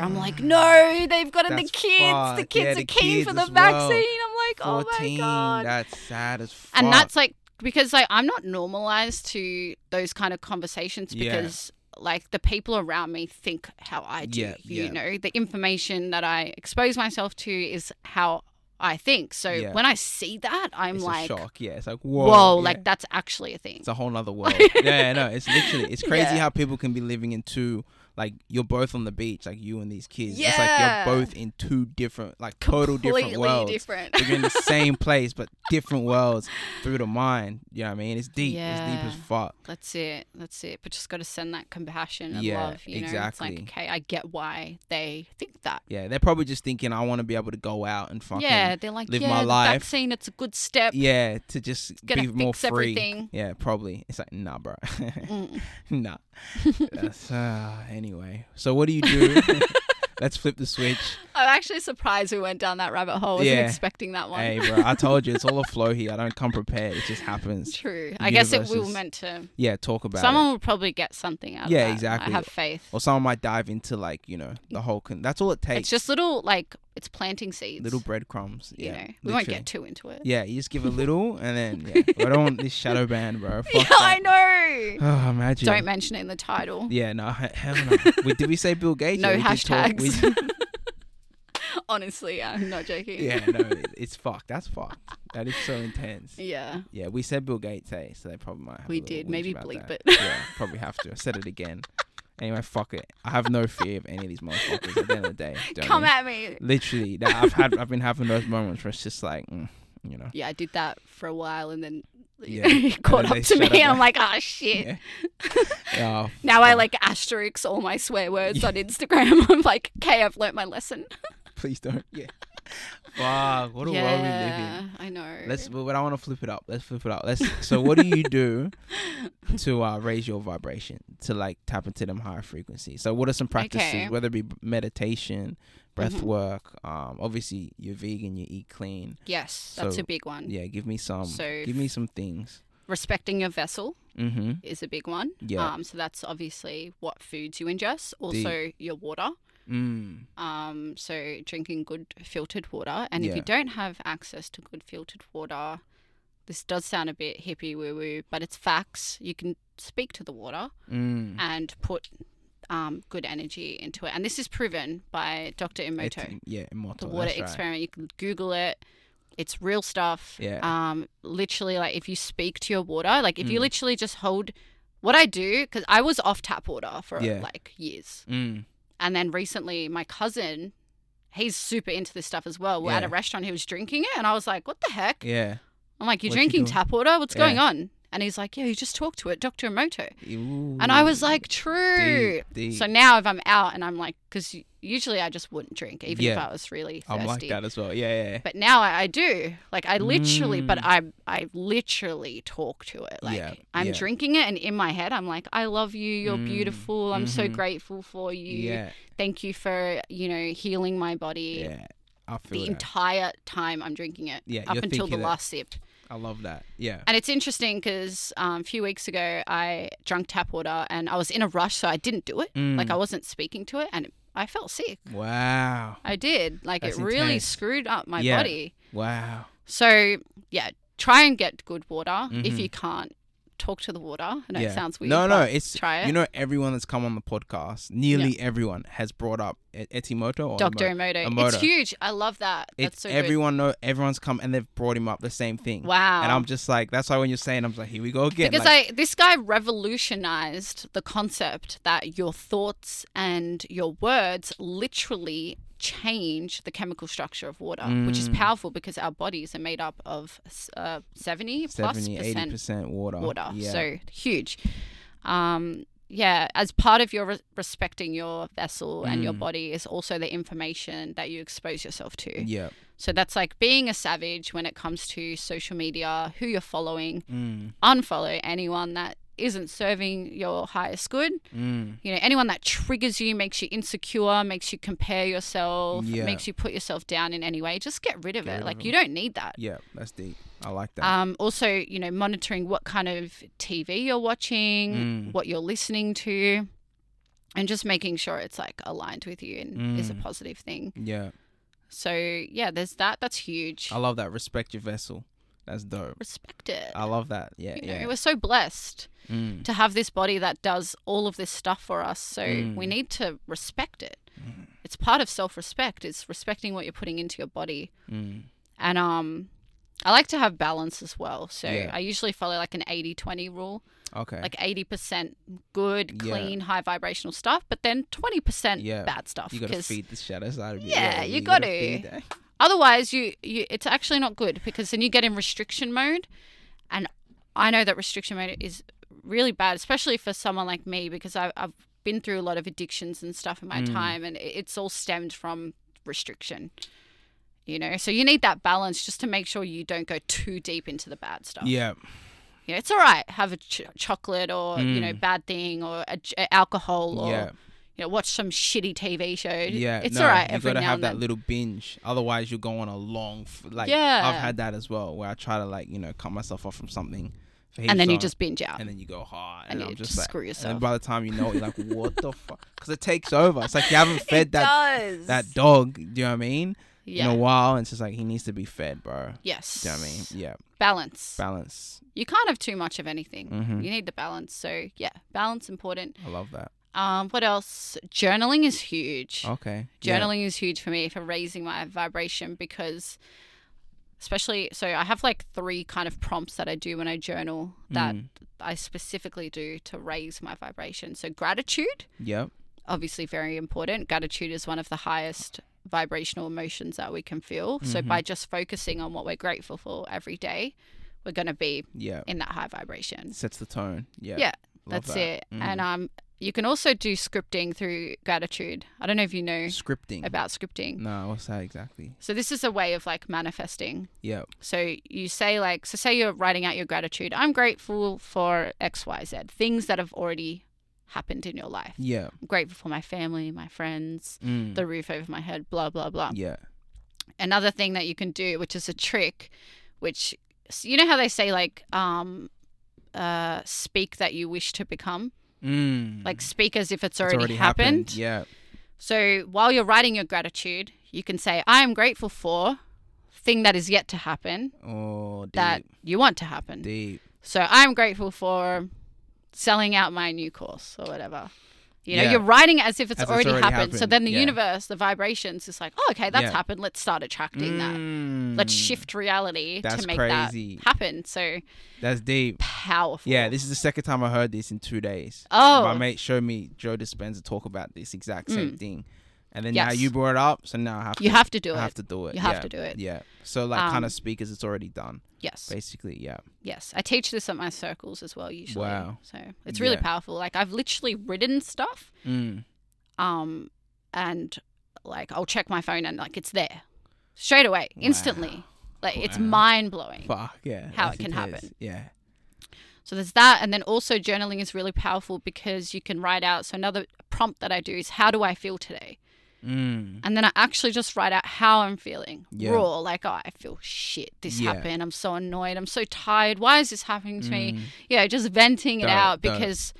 i'm like no they've got the kids the kids Yeah, are the keen for the well. vaccine i'm like oh my god That's sad as fuck. and that's like because like I'm not normalized to those kind of conversations Yeah. because like the people around me think how I do. Yeah, you yeah. know, the information that I expose myself to is how I think. So Yeah. when I see that, I'm it's like, shock. Yeah, it's like whoa. whoa, yeah. like that's actually a thing. It's a whole other world. yeah, no, it's literally it's crazy Yeah. how people can be living in two like you're both on the beach, like you and these kids. It's like Yeah. you're both in two different like total Completely different worlds. different. You're in the same place but different worlds through the mind. You know what I mean? It's deep. It's deep as Yeah. fuck. That's it. That's it. But just got to send that compassion and Yeah, love. You know, exactly. it's like okay, I get why they think that. Yeah, they're probably just thinking I want to be able to go out and fucking yeah, they're like, live yeah, my life. vaccine. It's a good step. Yeah, to just be more free. everything. Yeah, probably. It's like nah, bro. Mm. nah. That's, uh, anyway, so what do you do? Let's flip the switch. I'm actually surprised we went down that rabbit hole. I wasn't Yeah. expecting that one. Hey, bro, I told you it's all a flow here. I don't come prepared. It just happens. True. I guess it we were meant to. Yeah, talk about Someone it. will probably get something out Yeah, of that. exactly. I have faith. Or someone might dive into like you know the whole. Con- that's all it takes. It's just little like it's planting seeds. little breadcrumbs. you yeah, know, we won't get too into it. Yeah, you just give a little, and then yeah, I don't want this shadow banned, bro. Fuck Yeah, that. I know. Oh, imagine. Don't mention it in the title. Yeah, no, he- hell no. we, did we say Bill Gates? No Yeah, talk- hashtags. we- Honestly, I'm not joking. yeah, no, it's fucked. That's fucked. That is so intense. Yeah. Yeah, we said Bill Gates, eh? So they probably might. Have We did. Maybe bleep that. it. yeah, probably have to. I said it again. Anyway, fuck it. I have no fear of any of these motherfuckers. At the end of the day, Come at me. Literally, I've had. I've been having those moments where it's just like, mm, you know. Yeah, I did that for a while and then Yeah. he caught up to me shut and. I'm like, oh shit. Yeah. Oh, Now I like asterisk all my swear words Yeah. on Instagram. I'm like, okay, I've learnt my lesson. Please don't. Yeah. Fuck. What a world we live in. I know. Let's. But I want to flip it up. Let's flip it up. Let's. So, what do you do to uh, raise your vibration to like tap into them higher frequencies? So, what are some practices, Okay. whether it be meditation, breath Mhm. work? Um, obviously you're vegan, you eat clean. yes, that's So, a big one. Yeah, give me some. So give me some things. Respecting your vessel Mm-hmm. is a big one. Yeah. Um, so that's obviously what foods you ingest, also your water. Mm. Um, so drinking good filtered water, and if you don't have access to good filtered water, this does sound a bit hippie woo woo, but it's facts. You can speak to the water Mm. and put um, good energy into it, and this is proven by Dr. Emoto. It's- yeah, Emoto. the water that's right. experiment. You can Google it. It's real stuff. Yeah. Um, literally, like if you speak to your water, like if you Mm. literally just hold. What I do, because I was off tap water for Yeah. like years, Mm. And then recently my cousin, he's super into this stuff as well. We're at a restaurant, he was drinking it, and I was like, "What the heck?" Yeah. I'm like, "You're What drinking doing?" tap water? What's going on?" And he's like, "Yeah, you just talked to it, Dr. Emoto." Ooh. And I was like, "True." Deep, deep. So now if I'm out and I'm like, because usually I just wouldn't drink, even if I was really thirsty. I'm like that as well. Yeah, yeah. yeah. But now I, I do. Like I literally, but Mm. I I literally talk to it. Like Yeah, I'm yeah. drinking it, and in my head I'm like, I love you. You're Mm, beautiful. I'm so mhm. grateful for you. Yeah, Thank you for you know healing my body. yeah. I feel The that. entire time I'm drinking it, Yeah, up until the that. last sip. I love that. Yeah. And it's interesting because um, a few weeks ago I drank tap water and I was in a rush, so I didn't do it. Like Mm. I wasn't speaking to it, and I felt sick. Wow. I did. Like That's it really screwed up my Yeah. body. Wow. So yeah, try and get good water. If Mhm. you can't, talk to the water. I know yeah. it sounds weird. No, no. It's try it. you know everyone that's come on the podcast, nearly everyone has brought up Etimoto or Dr. Emoto. Emoto. It's huge. I love that. That's so everyone know everyone's come and they've brought him up the same thing. Wow. And I'm just like, that's why when you're saying, I'm just like, here we go again. because like, I this guy revolutionized the concept that your thoughts and your words literally change the chemical structure of water, which is Mm. powerful because our bodies are made up of uh, 70 plus 70, 80 percent percent water. water. Yeah. So huge. Um, yeah, as part of your re- respecting your vessel and your Mm. body is also the information that you expose yourself to. yeah. So that's like being a savage when it comes to social media, who you're following, Mm. unfollow anyone that isn't serving your highest good. Mm. You know, anyone that triggers you, makes you insecure, makes you compare yourself, Yeah. makes you put yourself down in any way. Just get rid of Get it. rid like of you don't need that. Yeah. That's deep. I like that. Um, also, you know, monitoring what kind of TV you're watching, Mm. what you're listening to, and just making sure it's like aligned with you and is a Mm. positive thing. yeah. So yeah, there's that. That's huge. I love that. Respect your vessel. That's dope. respect it. I love that. Yeah, you know, we're so blessed Mm. to have this body that does all of this stuff for us. So Mm. we need to respect it. It's part of self-respect. It's respecting what you're putting into your body. Mm. And um I like to have balance as well. So Yeah. I usually follow like an 80-20 rule. Okay. Like 80% good, Yeah. clean, high vibrational stuff, but then 20% Yeah. bad stuff you gotta feed the shadow side of you. Yeah, you gotta gotta. feed that. Otherwise you, you it's actually not good because then you get in restriction mode and i know that restriction mode is really bad especially for someone like me because i've, I've been through a lot of addictions and stuff in my Mm. time and it's all stemmed from restriction you know so you need that balance just to make sure you don't go too deep into the bad stuff Yeah. you know, it's all right have a ch- chocolate or you know Mm. bad thing or a, j- alcohol or Yeah. You know watch some shitty tv show Yeah. it's no, all right You gotta have that little binge. Otherwise, you'll go on a long. F- like Yeah. I've had that as well, where I try to like you know cut myself off from something. and then you just binge out and then you go hard, and and, you just just like, screw and yourself. then by the time you know it, you're like, what the fuck? Because it takes over. It's like you haven't fed that does. that dog. Do you know what I mean? yeah. In a while, and it's just like he needs to be fed, bro. yes. Do you know what I mean? Yeah. Balance. Balance. you can't have too much of anything. Mhm. You need the balance. So yeah, balance important. I love that. Um, what else? Journaling is huge. Okay. Yeah. Journaling is huge for me for raising my vibration because, especially, so I have like three kind of prompts that I do when I journal that Mm. I specifically do to raise my vibration. So gratitude, Yep. obviously very important. Gratitude is one of the highest vibrational emotions that we can feel. So Mhm. by just focusing on what we're grateful for every day, we're going to be Yeah. in that high vibration. Sets the tone. Yeah. Yeah, Love That's that. it. Mhm. And um you can also do scripting through gratitude. I don't know if you know scripting. about scripting. No, what's that exactly? So this is a way of like manifesting. Yeah. So you say like so say you're writing out your gratitude. I'm grateful for XYZ, things that have already happened in your life. Yeah. I'm grateful for my family, my friends, Mm. the roof over my head, blah blah blah. yeah. Another thing that you can do, which is a trick, which you know how they say like um uh speak that you wish to become? Mm. Like speak as if it's It's already, happened. Yeah. So while you're writing your gratitude, you can say, I am grateful for thing that is yet to happen Oh, deep. that you want to happen. deep. So I'm grateful for selling out my new course or whatever. You know, Yeah. you're writing it as if it's, As it's already, already happened. So then the yeah. universe, the vibrations, is like, oh, okay, that's Yeah. happened. Let's start attracting that. Let's Mm. shift reality That's to make crazy. that happen. So That's deep. powerful. Yeah, this is the second time I heard this in two days. Oh. My mate showed me Joe Dispenza talk about this exact same Mm. thing. And then now you brought it up, so now I have to You have to do I it. have to do it. You have yeah. to do it. Yeah. So like kind Um, of speak as it's already done. Yes. Basically, yeah. Yes, I teach this at my circles as well usually. Wow. So it's really Yeah. powerful. Like I've literally written stuff, Mm. um, and like I'll check my phone and like it's there, straight away, instantly. Like it's mind blowing. Fuck yeah. How that's it can intense. happen. Yeah. So there's that, and then also journaling is really powerful because you can write out. So another prompt that I do is how do I feel today, Mm. and then I actually just write out how I'm feeling, Yeah. raw. Like oh, I feel shit. This Yeah. happened. I'm so annoyed. I'm so tired. Why is this happening to me? Mm. yeah, just venting it Dope, out because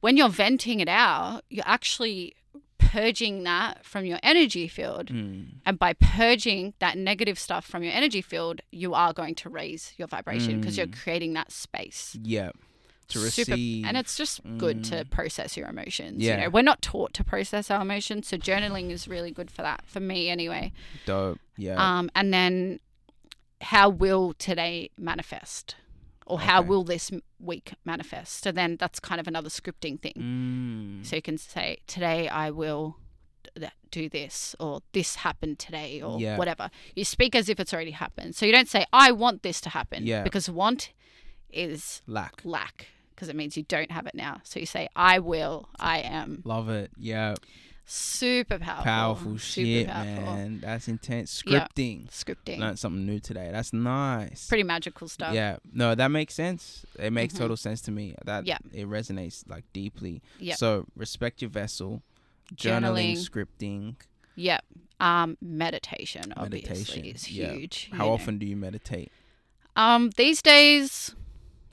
when you're venting it out, you're actually purging that from your energy field. Mm. And by purging that negative stuff from your energy field, you are going to raise your vibration because you're Mm. creating that space. Yeah. To Super- receive. and it's just good to Mm. process your emotions. Yeah. You know, we're not taught to process our emotions, so journaling is really good for that, for me anyway. dope. Yeah. Um, and then how will today manifest? Or how Okay. will this week manifest? So then that's kind of another scripting thing. mm. So you can say, today I will do this, or this happened today, or Yeah. whatever. You speak as if it's already happened. So you don't say, I want this to happen. Yeah. Because want is Lack. lack, because it means you don't have it now. So you say, I will, I am. Love it. Yeah. Super powerful. Powerful Super shit, powerful. man. That's intense. Yeah. Scripting. Scripting. Learned something new today. That's nice. Pretty magical stuff. Yeah, no, that makes sense. It makes Mhm. total sense to me. That Yeah. it resonates like deeply. Yeah. So respect your vessel, journaling, Journaling. scripting, Yep. Um, meditation obviously meditation. is yeah. huge. How know. often do you meditate? Um, these days,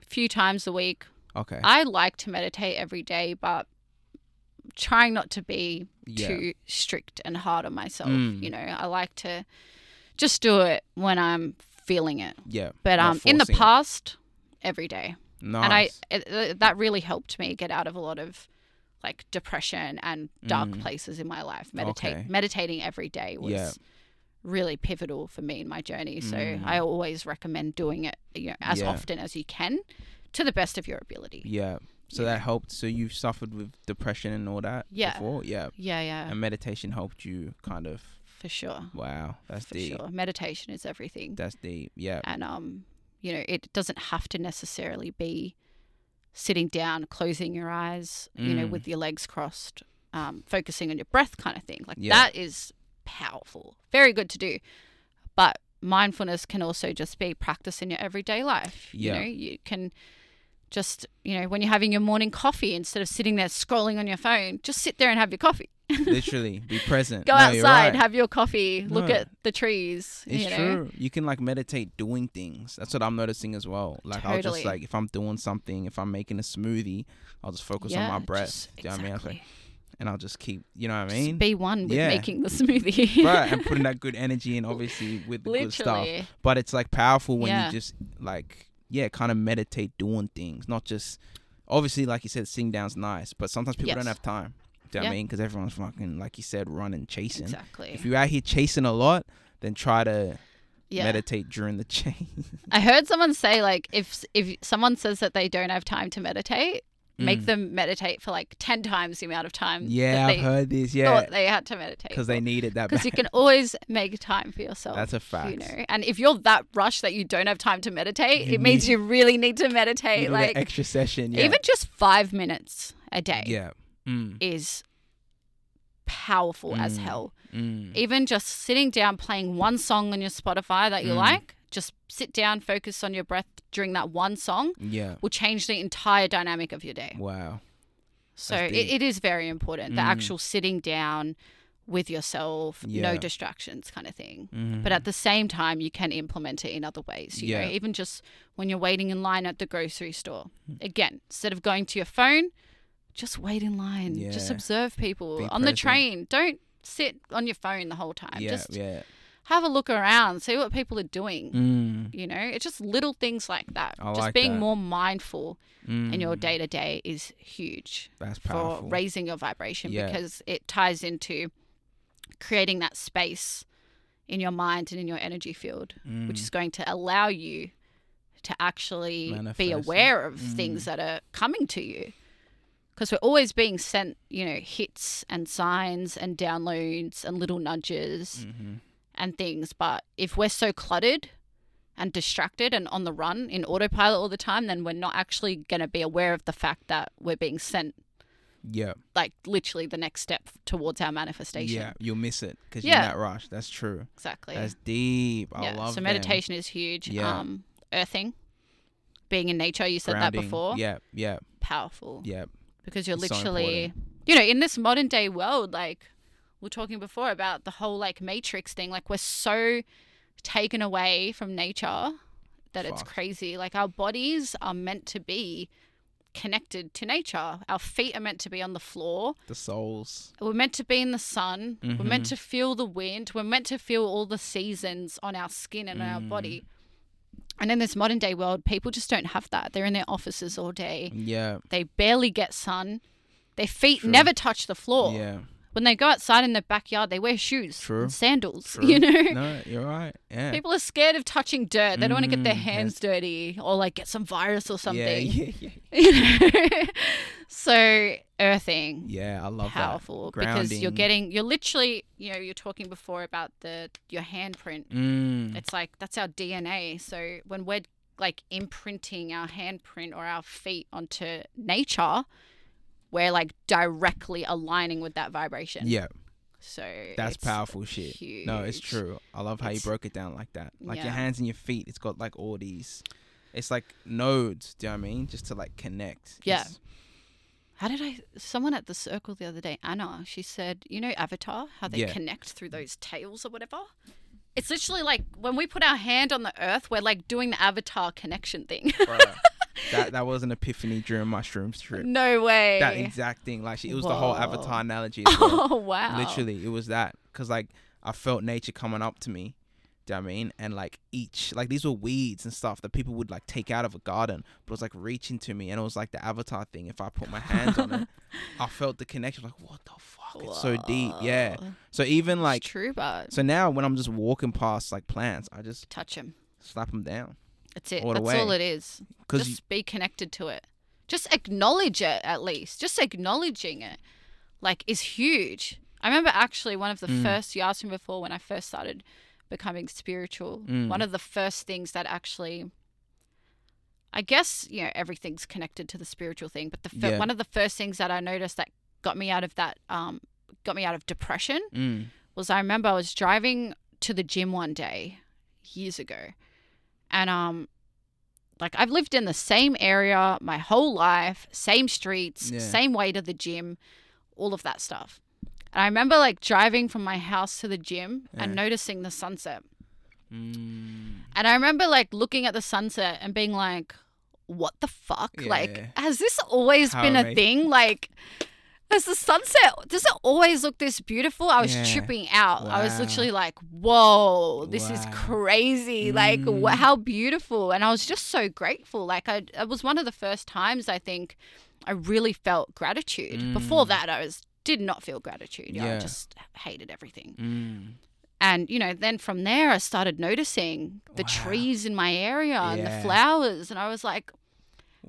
a few times a week. Okay. I like to meditate every day, but trying not to be yeah. too strict and hard on myself. Mm. You know, I like to just do it when I'm feeling it. Yeah. But um, in the forcing it. past, every day, nice. and I it- that really helped me get out of a lot of like depression and dark Mm. places in my life. Meditate, Okay. meditating every day was Yeah. really pivotal for me in my journey. So Mm. I always recommend doing it you know, as Yeah. often as you can, to the best of your ability. Yeah. So Yeah. that helped. So you've suffered with depression and all that Yeah. before? Yeah. Yeah, yeah, And meditation helped you kind of. for sure, Wow. That's for deep. sure. Meditation is everything. That's deep. Yeah. and um you know it doesn't have to necessarily be sitting down closing your eyes you know Mm. with your legs crossed um, focusing on your breath kind of thing like Yeah. that is powerful very good to do but mindfulness can also just be practice in your everyday life Yeah. you know you can just you know when you're having your morning coffee instead of sitting there scrolling on your phone just sit there and have your coffee Literally, be present. go No, outside right. have your coffee look at the trees It's you know true. You can like meditate doing things. That's what I'm noticing as well. Like I'll just like if I'm doing something, if I'm making a smoothie, I'll just focus on my breath. just- you know what I mean? I was like, exactly. and I'll just keep, you know what I Just mean? be one with Yeah. making the smoothie. right, and putting that good energy in, obviously with the good stuff. Literally. But it's like powerful when Yeah. you just like, yeah, kind of meditate doing things, not just. Obviously, like you said, sitting down's nice, but sometimes people don't have time. Do you know what I mean? Because everyone's fucking, like you said, running, chasing. Exactly. If you're out here chasing a lot, then try to yeah. meditate during the chase. I heard someone say like if if someone says that they don't have time to meditate, make Mm. them meditate for like 10 times the amount of time Yeah, I've heard this. Yeah, thought they had to meditate. because they needed that because you can always make time for yourself. That's a fact. You know, and if you're that rushed that you don't have time to meditate, You it means you really need to meditate. need like extra session. Yeah. even just five minutes a day yeah. Mm, is powerful as Mm. hell. mm. even just sitting down playing one song on your Spotify that you Mm. like, just sit down, focus on your breath during that one song Yeah. will change the entire dynamic of your day. Wow. So it, it is very important. The Mm. actual sitting down with yourself, no distractions kind of thing. Mm. But at the same time, you can implement it in other ways. You Yeah. know, even just when you're waiting in line at the grocery store. Mm. Again, instead of going to your phone, just wait in line. Yeah. Just observe people Be on the train. Don't sit on your phone the whole time. yeah. just yeah. Have a look around, see what people are doing. Mm. You know, it's just little things like that. I just like being that. more mindful in your Mm. day to day is huge That's powerful. for raising your vibration Yeah. because it ties into creating that space in your mind and in your energy field, which Mm. is going to allow you to actually Manifest be aware of Mm. things that are coming to you. Because we're always being sent, you know, hits and signs and downloads and little nudges Mhm. And things. But if we're so cluttered and distracted and on the run in autopilot all the time, then we're not actually going to be aware of the fact that we're being sent, Yeah. like, literally the next step towards our manifestation. Yeah. You'll miss it because Yeah. you're in that rush. That's true. Exactly. That's deep. I yeah. love so them. meditation is huge. Yeah. Um, earthing, being in nature. You said Grounding. that before. Yeah. Yeah. Powerful. Yeah. because you're It's so literally you know in this modern day world like we are talking before about the whole like matrix thing like we're so taken away from nature that it's crazy like our bodies are meant to be connected to nature our feet are meant to be on the floor The souls. we're meant to be in the sun we're meant Mhm. to feel the wind we're meant to feel all the seasons on our skin and on our Mm. body and in this modern day world people just don't have that they're in their offices all day Yeah. they barely get sun. Their feet True. never touch the floor. Yeah. When they go outside in their backyard, they wear shoes True. and sandals. True. You know, No, you're right. Yeah. people are scared of touching dirt. They don't want to get their Mm, hands dirty or like get some virus or something. Yeah. Yeah. Yeah. You know? so earthing, Yeah. I love powerful that. because you're getting, you're literally, you know, you're talking before about the your handprint. Mm. It's like that's our DNA. So when we're like imprinting our handprint or our feet onto nature, we're like directly aligning with that vibration. Yeah. So That's it's powerful shit. No, it's true. I love how you broke it down like that. Like your hands and your feet, it's got like all these. It's like nodes. Do you know what I mean? Just to like connect. Yeah. It's- How did I? Someone at the circle the other day, Anna, she said, you know, Avatar, how they Yeah. connect through those tails or whatever. It's literally like when we put our hand on the earth, we're like doing the Avatar connection thing. that that was an epiphany during my shroom trip. no way. That exact thing. Like it was the whole avatar analogy. Oh, well. oh wow. Literally, it was that because like I felt nature coming up to me. Do you know what I mean? And like each, like these were weeds and stuff that people would like take out of a garden, but it was like reaching to me, and it was like the avatar thing. If I put my hands on it, I felt the connection. Like, what the fuck? It's so deep. Yeah. So even It's like, true, but so now when I'm just walking past like plants, I just touch them, slap them down. That's it. All That's all it is. Just be connected to it. Just acknowledge it at least. Just acknowledging it, like, is huge. I remember actually one of the Mm. first you asked me before when I first started becoming spiritual. Mm. One of the first things that actually, I guess you know everything's connected to the spiritual thing, but the fir- Yeah. one of the first things that I noticed that got me out of that, um, got me out of depression mm, was I remember I was driving to the gym one day years ago. And um like I've lived in the same area my whole life, same streets, Yeah. same way to the gym, all of that stuff. And I remember like driving from my house to the gym and noticing the sunset. mm, And I remember like looking at the sunset and being like, what the fuck? Yeah, like, yeah. has this always How been a thing? Like, has the sunset, does it always look this beautiful? I was Yeah. tripping out. I was literally like, whoa, this is Wow. crazy. Like, Mm. wh- how beautiful. And I was just so grateful. Like, I, it was one of the first times I think I really felt gratitude. Before Mm. that, I was did not feel gratitude. Yeah. I just hated everything. mm. And, you know, then from there, I started noticing the Wow. trees in my area and the flowers. And I was like,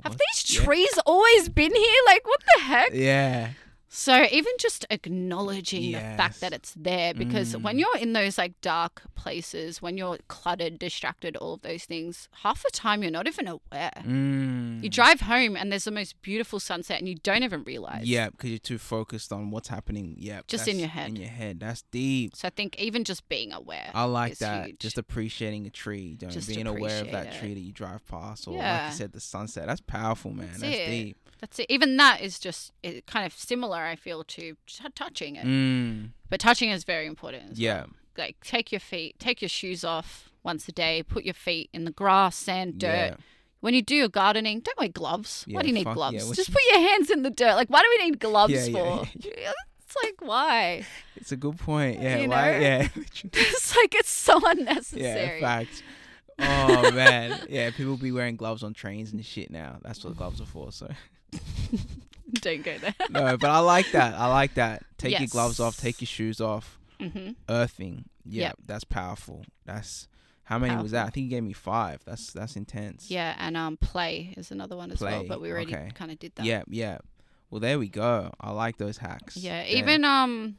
have What? these Yeah. trees always been here? Like, what the heck? Yeah. So, even just acknowledging the fact that it's there, because when Mm. you're in those like dark places, when you're cluttered, distracted, all of those things, half the time you're not even aware. Mm. You drive home and there's the most beautiful sunset and you don't even realize. Yeah, because you're too focused on what's happening. Yeah, Just in your head. In your head, that's deep. So, I think even just being aware. I like that. huge. Just appreciating a tree, you know, Just being aware of that it. tree that you drive past, or like Yeah. you said, the sunset. That's powerful, man. That's That's, deep. That's it. Even that is just it, kind of similar, I feel, to t- touching it. Mm. But touching is very important. Yeah, well. Like take your feet, take your shoes off once a day. Put your feet in the grass, sand, dirt. yeah. When you do your gardening, don't wear gloves. Yeah, why do you need fuck- gloves? what's- Just put your hands in the dirt. Like, why do we need gloves Yeah, yeah, for? It's like why? It's a good point. Yeah, You why? know? Yeah, it's like it's so unnecessary. yeah, fact. Oh man, yeah. People be wearing gloves on trains and shit now. That's what gloves are for. So don't go there. no, but I like that. I like that. Take your gloves off. Take your shoes off. hmm Earthing. Yeah, Yep. that's powerful. That's how many was that? I think you gave me five. That's that's intense. Yeah, and um, play is another one as well. But we already okay. kind of did that. Yeah, yeah. Well, there we go. I like those hacks. Yeah, Damn. even um,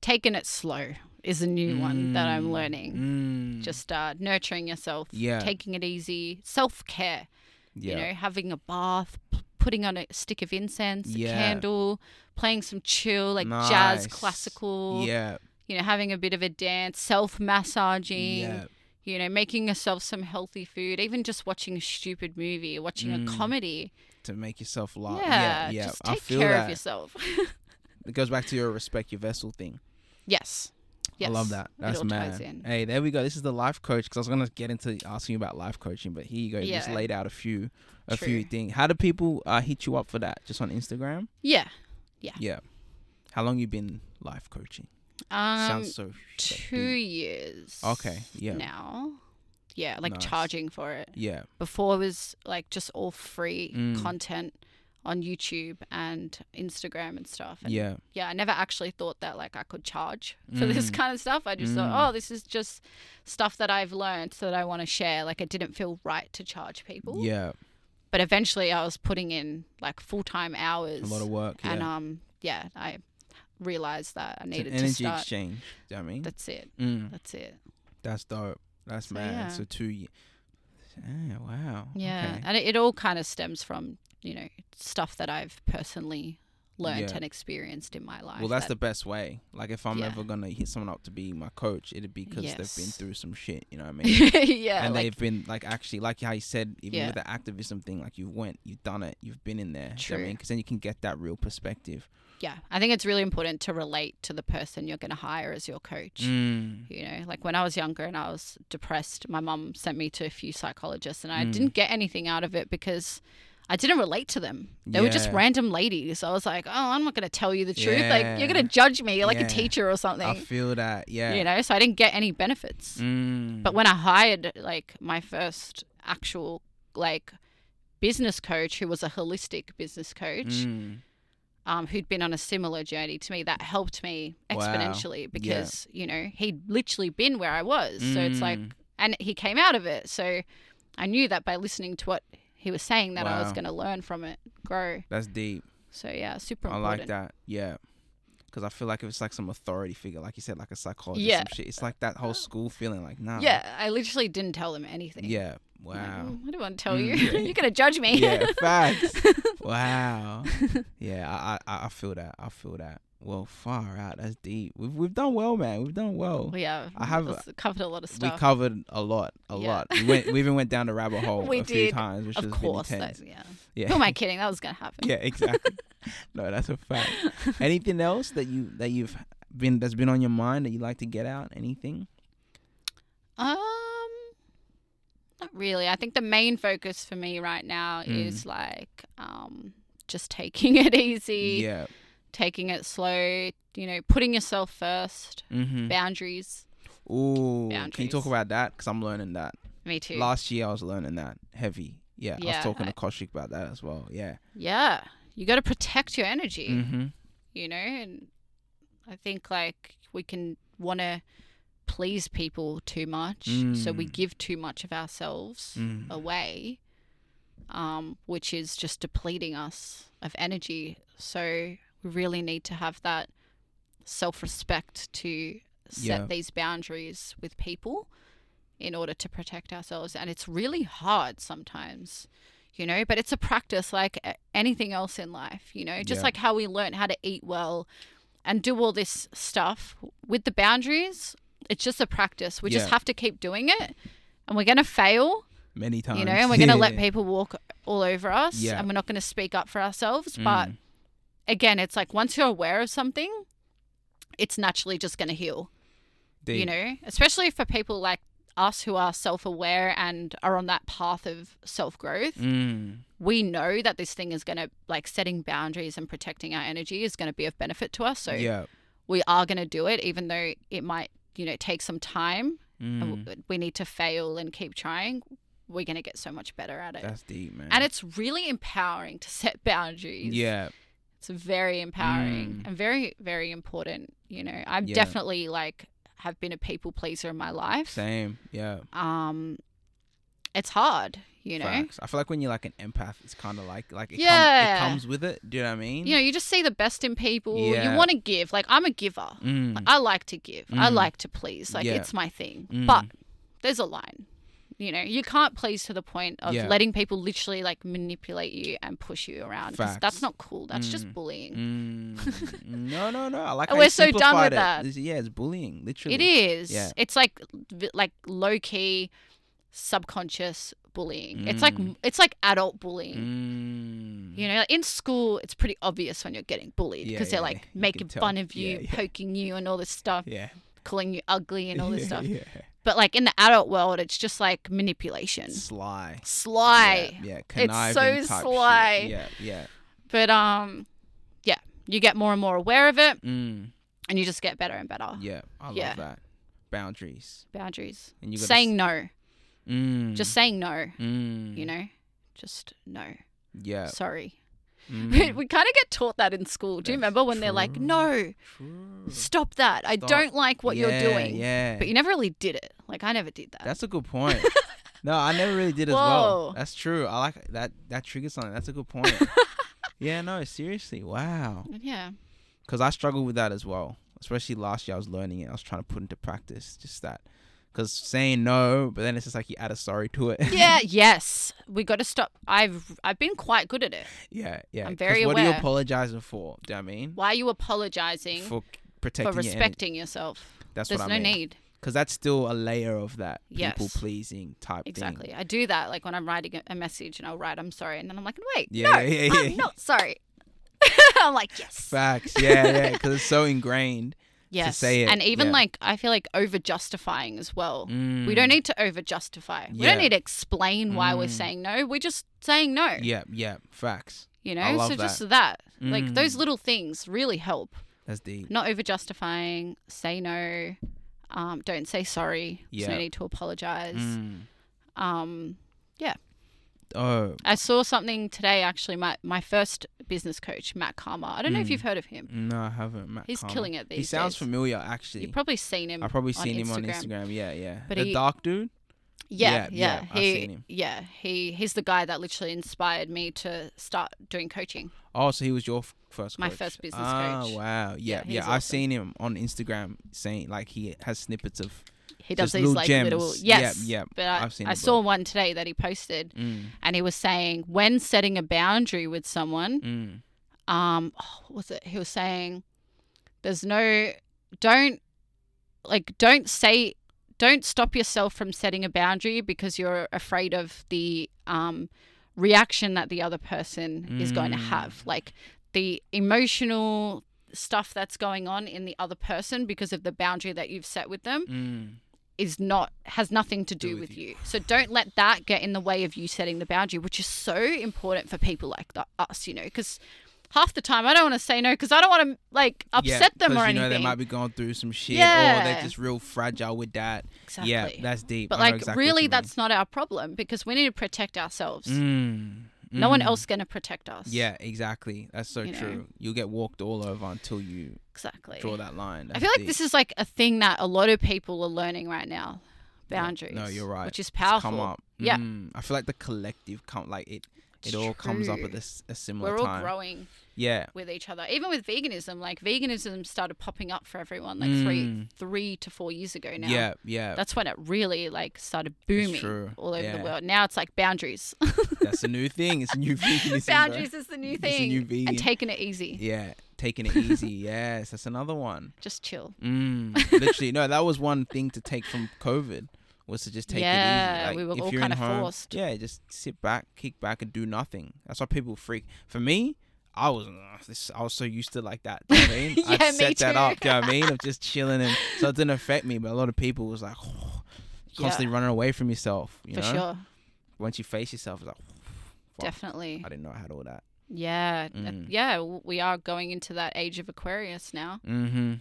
taking it slow is a new one that I'm Mm, learning. mm, Just uh, nurturing yourself, Yeah. taking it easy, self care. yeah, You know, having a bath, p- putting on a stick of incense, Yeah. a candle, playing some chill like Nice. jazz, classical. yeah, You know, having a bit of a dance, self massaging. yeah, You know, making yourself some healthy food, even just watching a stupid movie, watching Mm. a comedy. to make yourself laugh. yeah, Yeah, yeah. just take care that. of yourself. It goes back to your respect your vessel thing. yes. Yes. I love that. That's mad. Hey, there we go. This is the life coach because I was gonna get into asking you about life coaching, but here you go. You just laid out a few, a few things. How do people uh, hit you up for that? Just on Instagram? Yeah, yeah. Yeah. How long you been life coaching? Um, Sounds so two deep. years. Okay, yeah. Now, yeah, like Nice. charging for it. Yeah. Before it was like just all free Mm. content on YouTube and Instagram and stuff. And Yeah. yeah, I never actually thought that like I could charge for this Mm. kind of stuff. I just thought, Mm. oh, this is just stuff that I've learned that I want to share. Like it didn't feel right to charge people. Yeah. But eventually, I was putting in like full time hours. A lot of work. Yeah. And um, yeah, I realized that I needed energy to start. exchange. Do you know what I mean? That's it. Mm. That's it. That's dope. That's So, mad. yeah. So two years. Yeah, wow. Yeah, Okay. and it, it all kind of stems from you know stuff that I've personally learned Yeah. and experienced in my life. Well, that's that- the best way. Like, if I'm Yeah. ever gonna hit someone up to be my coach, it'd be because they've been through some shit. You know what I mean? yeah, and like, they've been like actually, like how you said, even Yeah. with the activism thing, like you went, you've done it, you've been in there. Do you know I True. mean? Because then you can get that real perspective. yeah. I think it's really important to relate to the person you're going to hire as your coach. Mm. You know, like when I was younger and I was depressed, my mum sent me to a few psychologists, and I Mm. didn't get anything out of it because I didn't relate to them. They were just random ladies. I was like, oh, I'm not going to tell you the truth. Like, you're going to judge me. You're like Yeah. a teacher or something. I feel that. Yeah. You know, so I didn't get any benefits. Mm. But when I hired like my first actual like business coach, who was a holistic business coach, Mm. um, who'd been on a similar journey to me, that helped me Wow. exponentially because you know he'd literally been where I was. So it's like, Mm. and he came out of it. So I knew that by listening to what he was saying, that I was going to learn from it, grow. That's deep. So yeah, super I like that. Yeah. Because I feel like if it's like some authority figure, like you said, like a psychologist, Yeah. shit, it's like that whole school feeling like, nah. Yeah, I literally didn't tell them anything. Yeah. I'm like, Wow. "Mm, I don't want to tell Mm, you. You're gonna judge me. yeah, facts. wow. Yeah, I, I I feel that. I feel that. Well, far out. That's deep. We've we've done well, man. We've done well. We have. I have- covered a lot of stuff. We covered a lot, a Yeah. lot. We went. We even went down the rabbit hole We a few did. times, which of has course, intense. yeah. Yeah. Who am I kidding? That was gonna happen. yeah, exactly. no, that's a fact. Anything else that you that you've been that's been on your mind that you like to get out? Anything? Um, not really. I think the main focus for me right now Mm. is like um just taking it easy, Yeah. Taking it slow. You know, putting yourself first. Mm-hmm. Boundaries. Ooh, can you talk about that? Because I'm learning that. Me too. Last year I was learning that heavy. Yeah, I was talking I- to Koshik about that as well. Yeah. yeah, you got to protect your energy. Mm-hmm. you know and i think like we can want to please people too much so we Mm. give too much of ourselves Mm. away um, which is just depleting us of energy so we really need to have that self-respect to set Yeah. these boundaries with people in order to protect ourselves and it's really hard sometimes you know but it's a practice like anything else in life you know just Yeah. like how we learn how to eat well and do all this stuff with the boundaries it's just a practice we just have to keep doing it and we're going to fail Many times. you know and we're going to let people walk all over us Yeah. and we're not going to speak up for ourselves but Mm. Again it's like once you're aware of something it's naturally just going to heal you know especially for people like us who are self-aware and are on that path of self-growth Mm. we know that this thing is going to like setting boundaries and protecting our energy is going to be of benefit to us so yeah. we are going to do it even though it might you know take some time Mm. we need to fail and keep trying we're going to get so much better at it That's deep, man. and it's really empowering to set boundaries yeah. It's very empowering Mm. and very very important you know i'm Yeah. definitely like have been a people pleaser in my life Same. Yeah. um it's hard you know Facts. I feel like when you're like an empath, it's kind of like like it, Yeah. com- it comes with it. Do you know what I mean? you know you just see the best in people Yeah. you want to give like i'm a giver Mm. Like, i like to give i Mm. like to please like Yeah. it's my thing Mm. but there's a line you know you can't please to the point of Yeah. letting people literally like manipulate you and push you around. That's not cool that's just Mm. bullying Mm. no, no, no. I like. We're so done with it. that. Yeah, it's bullying, literally. It is. Yeah. It's like like low key subconscious bullying. It's like Mm. it's like adult bullying. Mm. You know, like in school, it's pretty obvious when you're getting bullied Yeah, because they're yeah, like yeah. Making fun of you, Yeah, poking you, and all this stuff, Yeah. calling you ugly and all this stuff. Yeah. But like in the adult world, it's just like manipulation, Sly. sly. Yeah. yeah. It's so type shit. sly. Yeah. Yeah. But um, yeah, you get more and more aware of it, Mm. and you just get better and better. Yeah. I Yeah. love that. Boundaries. Boundaries. And you Saying no. Mm. Just saying no. Mm. You know, just no. Yeah. Sorry. Mm. we kind of get taught that in school. Do you That's remember when they're like, no, True. stop that. I Stop. don't like what you're doing. Yeah. But you never really did it. Like, I never did that. That's a good point. no, I never really did as well. That's true. I like that. That triggers something. That's a good point. yeah. No. Seriously. Wow. yeah. Because I struggled with that as well. Especially last year, I was learning it. I was trying to put into practice just that. Because saying no, but then it's just like you add a sorry to it. Yeah. yes. We got to stop. I've I've been quite good at it. yeah. Yeah. I'm very What are you aware. apologizing for? Do you know what I mean? Why are you apologizing For for, protecting your energy. respecting yourself? That's There's what no I mean. need. Because that's still a layer of that people Yes. pleasing type thing. Exactly. I do that like when I'm writing a- a message and I'll write, I'm sorry. And then I'm like, wait, Yeah, no, yeah, yeah, I'm not sorry. I'm like, yes. Facts. Yeah, yeah. Because it's so ingrained yes. say it, and even yeah. like I feel like over justifying as well. We Mm. don't need to over justify. We don't need to explain why we're Mm. saying no. We're just saying no. Yeah, yeah, facts. You know, so that. just that, like those Mm. little things really help. That's deep. Not over justifying. Say no. Um, don't say sorry. There's no need to apologize. Mm. Um, Oh I saw something today. Actually, my my first business coach, Matt Karma. I don't know if Mm. you've heard of him. no, I haven't. Matt He's Karma. killing it these He sounds days. familiar, actually. You've probably seen him. I've probably seen him on Instagram. Yeah, yeah. But the he- dark dude. Yeah, Yeah, yeah. he, seen him. Yeah, he he's the guy that literally inspired me to start doing coaching. Oh, so he was your f- first. My first business ah, coach. Oh, wow. Yeah, Yeah, yeah. I've awesome. seen him on Instagram saying like he has snippets of. He does Just these little like gems. little yes. yep. But I, I've seen I saw bro. one today that he posted, Mm, and he was saying when setting a boundary with someone, mm, um, oh, what was it? He was saying, "There's no, don't, like, don't say, don't stop yourself from setting a boundary because you're afraid of the um reaction that the other person is going to Mm. have, like the emotional." stuff that's going on in the other person because of the boundary that you've set with them mm. Is not has nothing to do, with, you. So don't let that get in the way of you setting the boundary, which is so important for people like the, us, you know, because half the time I don't want to say no because I don't want to like upset yeah, them or anything. You know, they might be going through some shit, or Yeah. they're just real fragile with that. exactly. Yeah, that's deep. but I like exactly really, that's not our problem because we need to protect ourselves. Mm, No one mm. else going to protect us. Yeah, exactly. That's so You know? true. You'll get walked all over until you exactly. draw that line. I feel like this is like a thing that a lot of people are learning right now. Boundaries. No, you're right. Which is powerful. Come up. Yeah. Mm, I feel like the collective come like it. It all comes up true. at this a similar time. We're all time. growing Yeah. with each other. Even with veganism, like veganism started popping up for everyone like three Mm. three to four years ago now. Yeah. Yeah. That's when it really like started booming all over Yeah. the world. Now it's like boundaries. That's a new thing. It's a new veganism. bro. boundaries is the new It's a thing. new vegan. and taking it easy. Yeah. Taking it easy. yes, that's another one. Just chill. Mm, literally, no. That was one thing to take from COVID was to just take Yeah, it easy. Like, we were if all you're kinda home, forced. Yeah, just sit back, kick back, and do nothing. That's why people freak. For me, I was uh. I was so used to like that. You know I mean? Yeah, me set that too. up. Do you know what I mean? Of just chilling, and so it didn't affect me. But a lot of people was like constantly running away from yourself. You for know, sure. once you face yourself, it's like Definitely. I didn't know I had all that. Yeah. Mm. Yeah. We are going into that age of Aquarius now. Mm-hmm.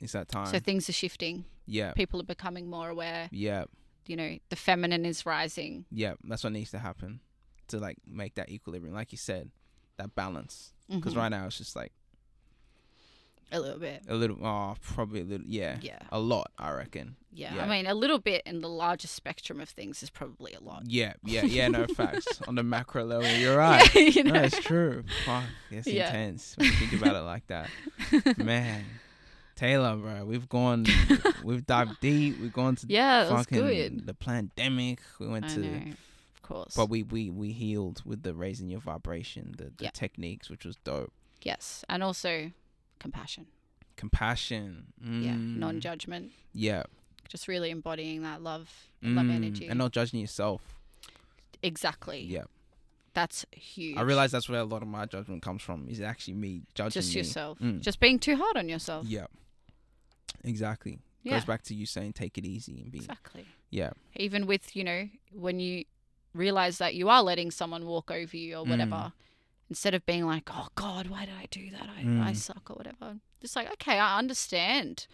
It's that time. So things are shifting. yeah, People are becoming more aware. yeah, You know, the feminine is rising. yeah. That's what needs to happen to like make that equilibrium, like you said, that balance. Because Mhm. right now it's just like a little bit. a little, oh, probably a little, yeah, Yeah. a lot, I reckon. Yeah. Yeah. I mean, a little bit in the larger spectrum of things is probably a lot. Yeah, yeah, yeah. No facts on the macro level. You're right. Yeah, you know. No, it's true. Fuck, it's Yeah. intense when you think about it like that. Man, Taylor, bro, we've gone, we've dived deep. We've gone to yeah, fucking good. the pandemic. We went I to, know. Course. but we we we healed with the raising your vibration, the the Yeah. techniques, which was dope. yes. And also compassion. Compassion. Yeah. Mm, Non judgment. Yeah. Just really embodying that love, love Mm, energy. and not judging yourself. exactly. Yeah. That's huge. I realize that's where a lot of my judgment comes from. Is actually me judging just yourself. Mm. Just being too hard on yourself. Yeah. Exactly. Yeah. Goes back to you saying take it easy and be Exactly. yeah. Even with, you know, when you realize that you are letting someone walk over you or whatever, Mm. instead of being like, oh God, why did I do that? I, I Mm. suck or whatever. Just like, okay, I understand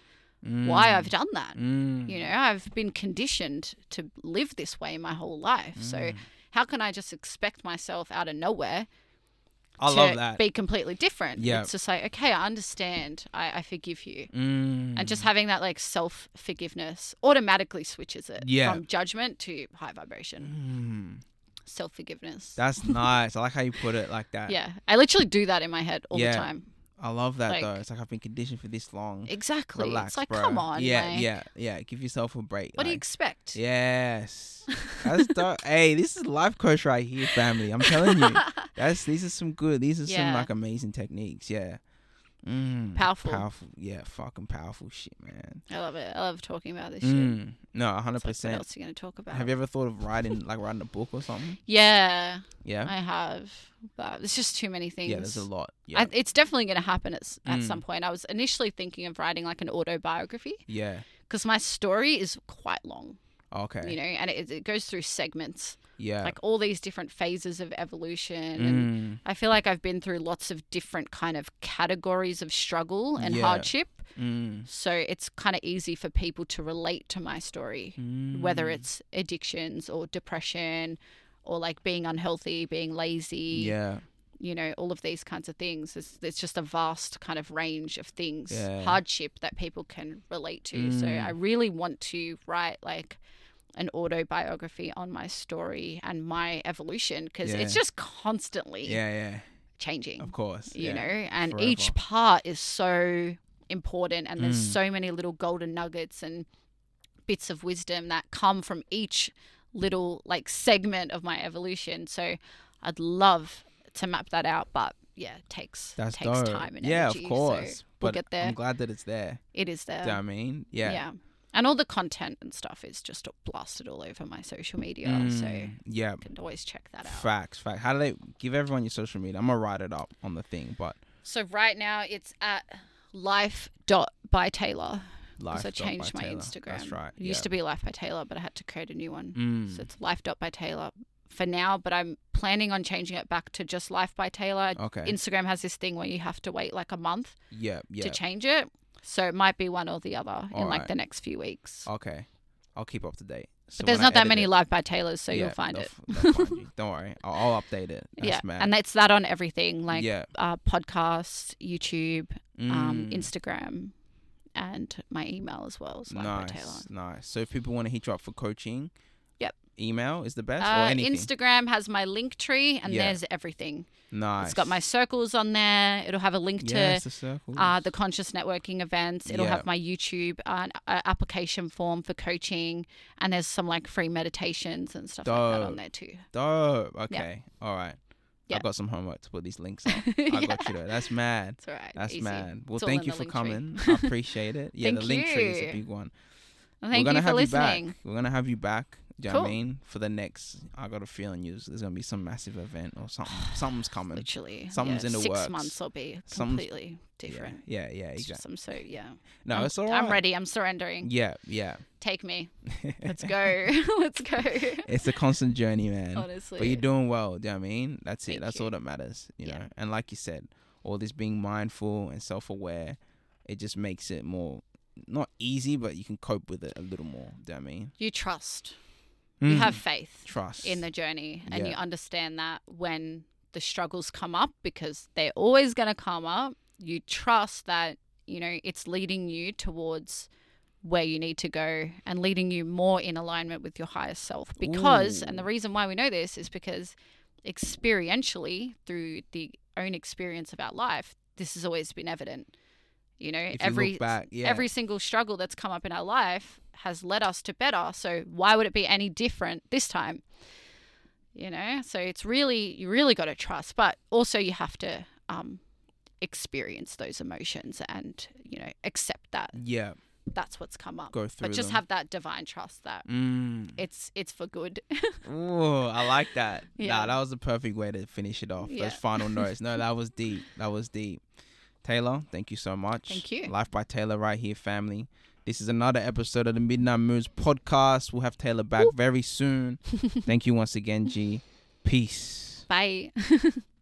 why Mm. I've done that. Mm. You know, I've been conditioned to live this way my whole life. So Mm. how can I just expect myself out of nowhere I to love that. be completely different? Yeah. It's just like, okay, I understand. I, I forgive you. Mm. And just having that like self forgiveness automatically switches it Yeah. from judgment to high vibration. Mm. Self forgiveness. That's nice. I like how you put it like that. Yeah. I literally do that in my head all Yeah. the time. I love that Like- though. It's like I've been conditioned for this long. Exactly. Relax, it's like, bro. come on. Yeah, like, yeah, yeah. Give yourself a break. What do you expect? Yes. That's dope. hey, this is life coach right here, family. I'm telling you. That's these are some good. These are some like amazing techniques. Yeah. Mm, Powerful. Powerful. Yeah, fucking powerful shit, man. I love it. I love talking about this shit. Mm, no, hundred It's like, what else are you going to talk about? Have you ever thought of writing, like writing a book or something? Yeah, Yeah. I have. But it's just too many things. Yeah, there's a lot. Yeah. I, it's definitely going to happen at, at Mm. some point. I was initially thinking of writing like an autobiography yeah. because my story is quite long, Okay. you know, and it, it goes through segments, yeah. like all these different phases of evolution. And Mm, I feel like I've been through lots of different kind of categories of struggle and Yeah. hardship. mm, So it's kind of easy for people to relate to my story, whether mm. it's addictions or depression or like being unhealthy, being lazy, Yeah. you know, all of these kinds of things. It's, it's just a vast kind of range of things, Yeah. hardship that people can relate to. So Mm. I really want to write like an autobiography on my story and my evolution because it's just constantly Yeah. Yeah. changing Of course. you yeah. know and forever. each part is so important and there's Mm. so many little golden nuggets and bits of wisdom that come from each little like segment of my evolution so i'd love to map that out but yeah it takes That's takes dope. time and yeah, energy of course. so we'll but get there I'm glad that it's there. it is there Do you know what I mean? Yeah. yeah and all the content and stuff is just blasted all over my social media so Mm, yeah. you can always check that out Facts. Facts. How do they give everyone your social media? I'm gonna write it up on the thing, but so right now it's at life dot by taylor life. because I changed my Taylor. Instagram. That's right. It used to be Life by Taylor, but I had to create a new one. Mm. So it's Life dot by Taylor for now, but I'm planning on changing it back to just Life by Taylor. okay. Instagram has this thing where you have to wait like a month yeah. Yeah. to change it. So it might be one or the other in like the next few weeks. Okay. I'll keep up to date. So but there's when I not that many it- Life by Taylors, so yeah, you'll find it. f- find you. Don't worry. I'll, I'll update it. That's yeah, mad. and it's that on everything like yeah. uh, podcasts, YouTube, um, Mm. Instagram, and my email as well. Is Life by Taylor. Nice, nice. So if people want to hit you up for coaching, Yep. email is the best or Uh, anything. Instagram has my link tree, and Yeah. there's everything. nice. It's got my circles on there. It'll have a link yes, to the circles. uh, the conscious networking events. It'll Yeah. have my YouTube uh, uh, application form for coaching, and there's some like free meditations and stuff like that on there too. Dope. Okay. All right. Yeah. I got some homework to put these links on. I got you there. That's mad. Right. That's easy. mad. Well, It's thank you for coming. I appreciate it. Yeah, Thank the link tree is a big one. Well, thank We're gonna you for have listening. you back. We're gonna have you back. Do you know what I mean? For the next, I got a feeling you there's gonna be some massive event or something. Something's coming. Literally, Something's yeah, in the six works. months will be Something's- completely different. Yeah, yeah, yeah exactly. I'm so yeah. No, I'm, it's all right. I'm ready. I'm surrendering. Yeah, yeah. Take me. Let's go. Let's go. it's a constant journey, man. Honestly. But you're doing well. Do you know what I mean? That's Thank it. That's you. all that matters. You Yeah. know. And like you said, all this being mindful and self-aware, it just makes it more not easy, but you can cope with it a little more. Do you know what I mean? you trust. You Mm. have faith. trust in the journey and you understand that when the struggles come up because they're always going to come up you trust that you know it's leading you towards where you need to go and leading you more in alignment with your higher self because and the reason why we know this is because experientially through the own experience of our life this has always been evident you know If you every look back, yeah. every single struggle that's come up in our life has led us to better. So why would it be any different this time? You know, so it's really you really got to trust, but also you have to um, experience those emotions and you know accept that yeah, that's what's come up. go through But just them. have that divine trust that Mm. it's it's for good. Ooh, I like that. Yeah. Nah, that was the perfect way to finish it off. Yeah. Those final notes. No, that was deep. That was deep. Taylor, thank you so much. Thank you. Life by Taylor right here, family. This is another episode of the Midnight Moods podcast. We'll have Taylor back very soon. thank you once again, G. Peace. Bye.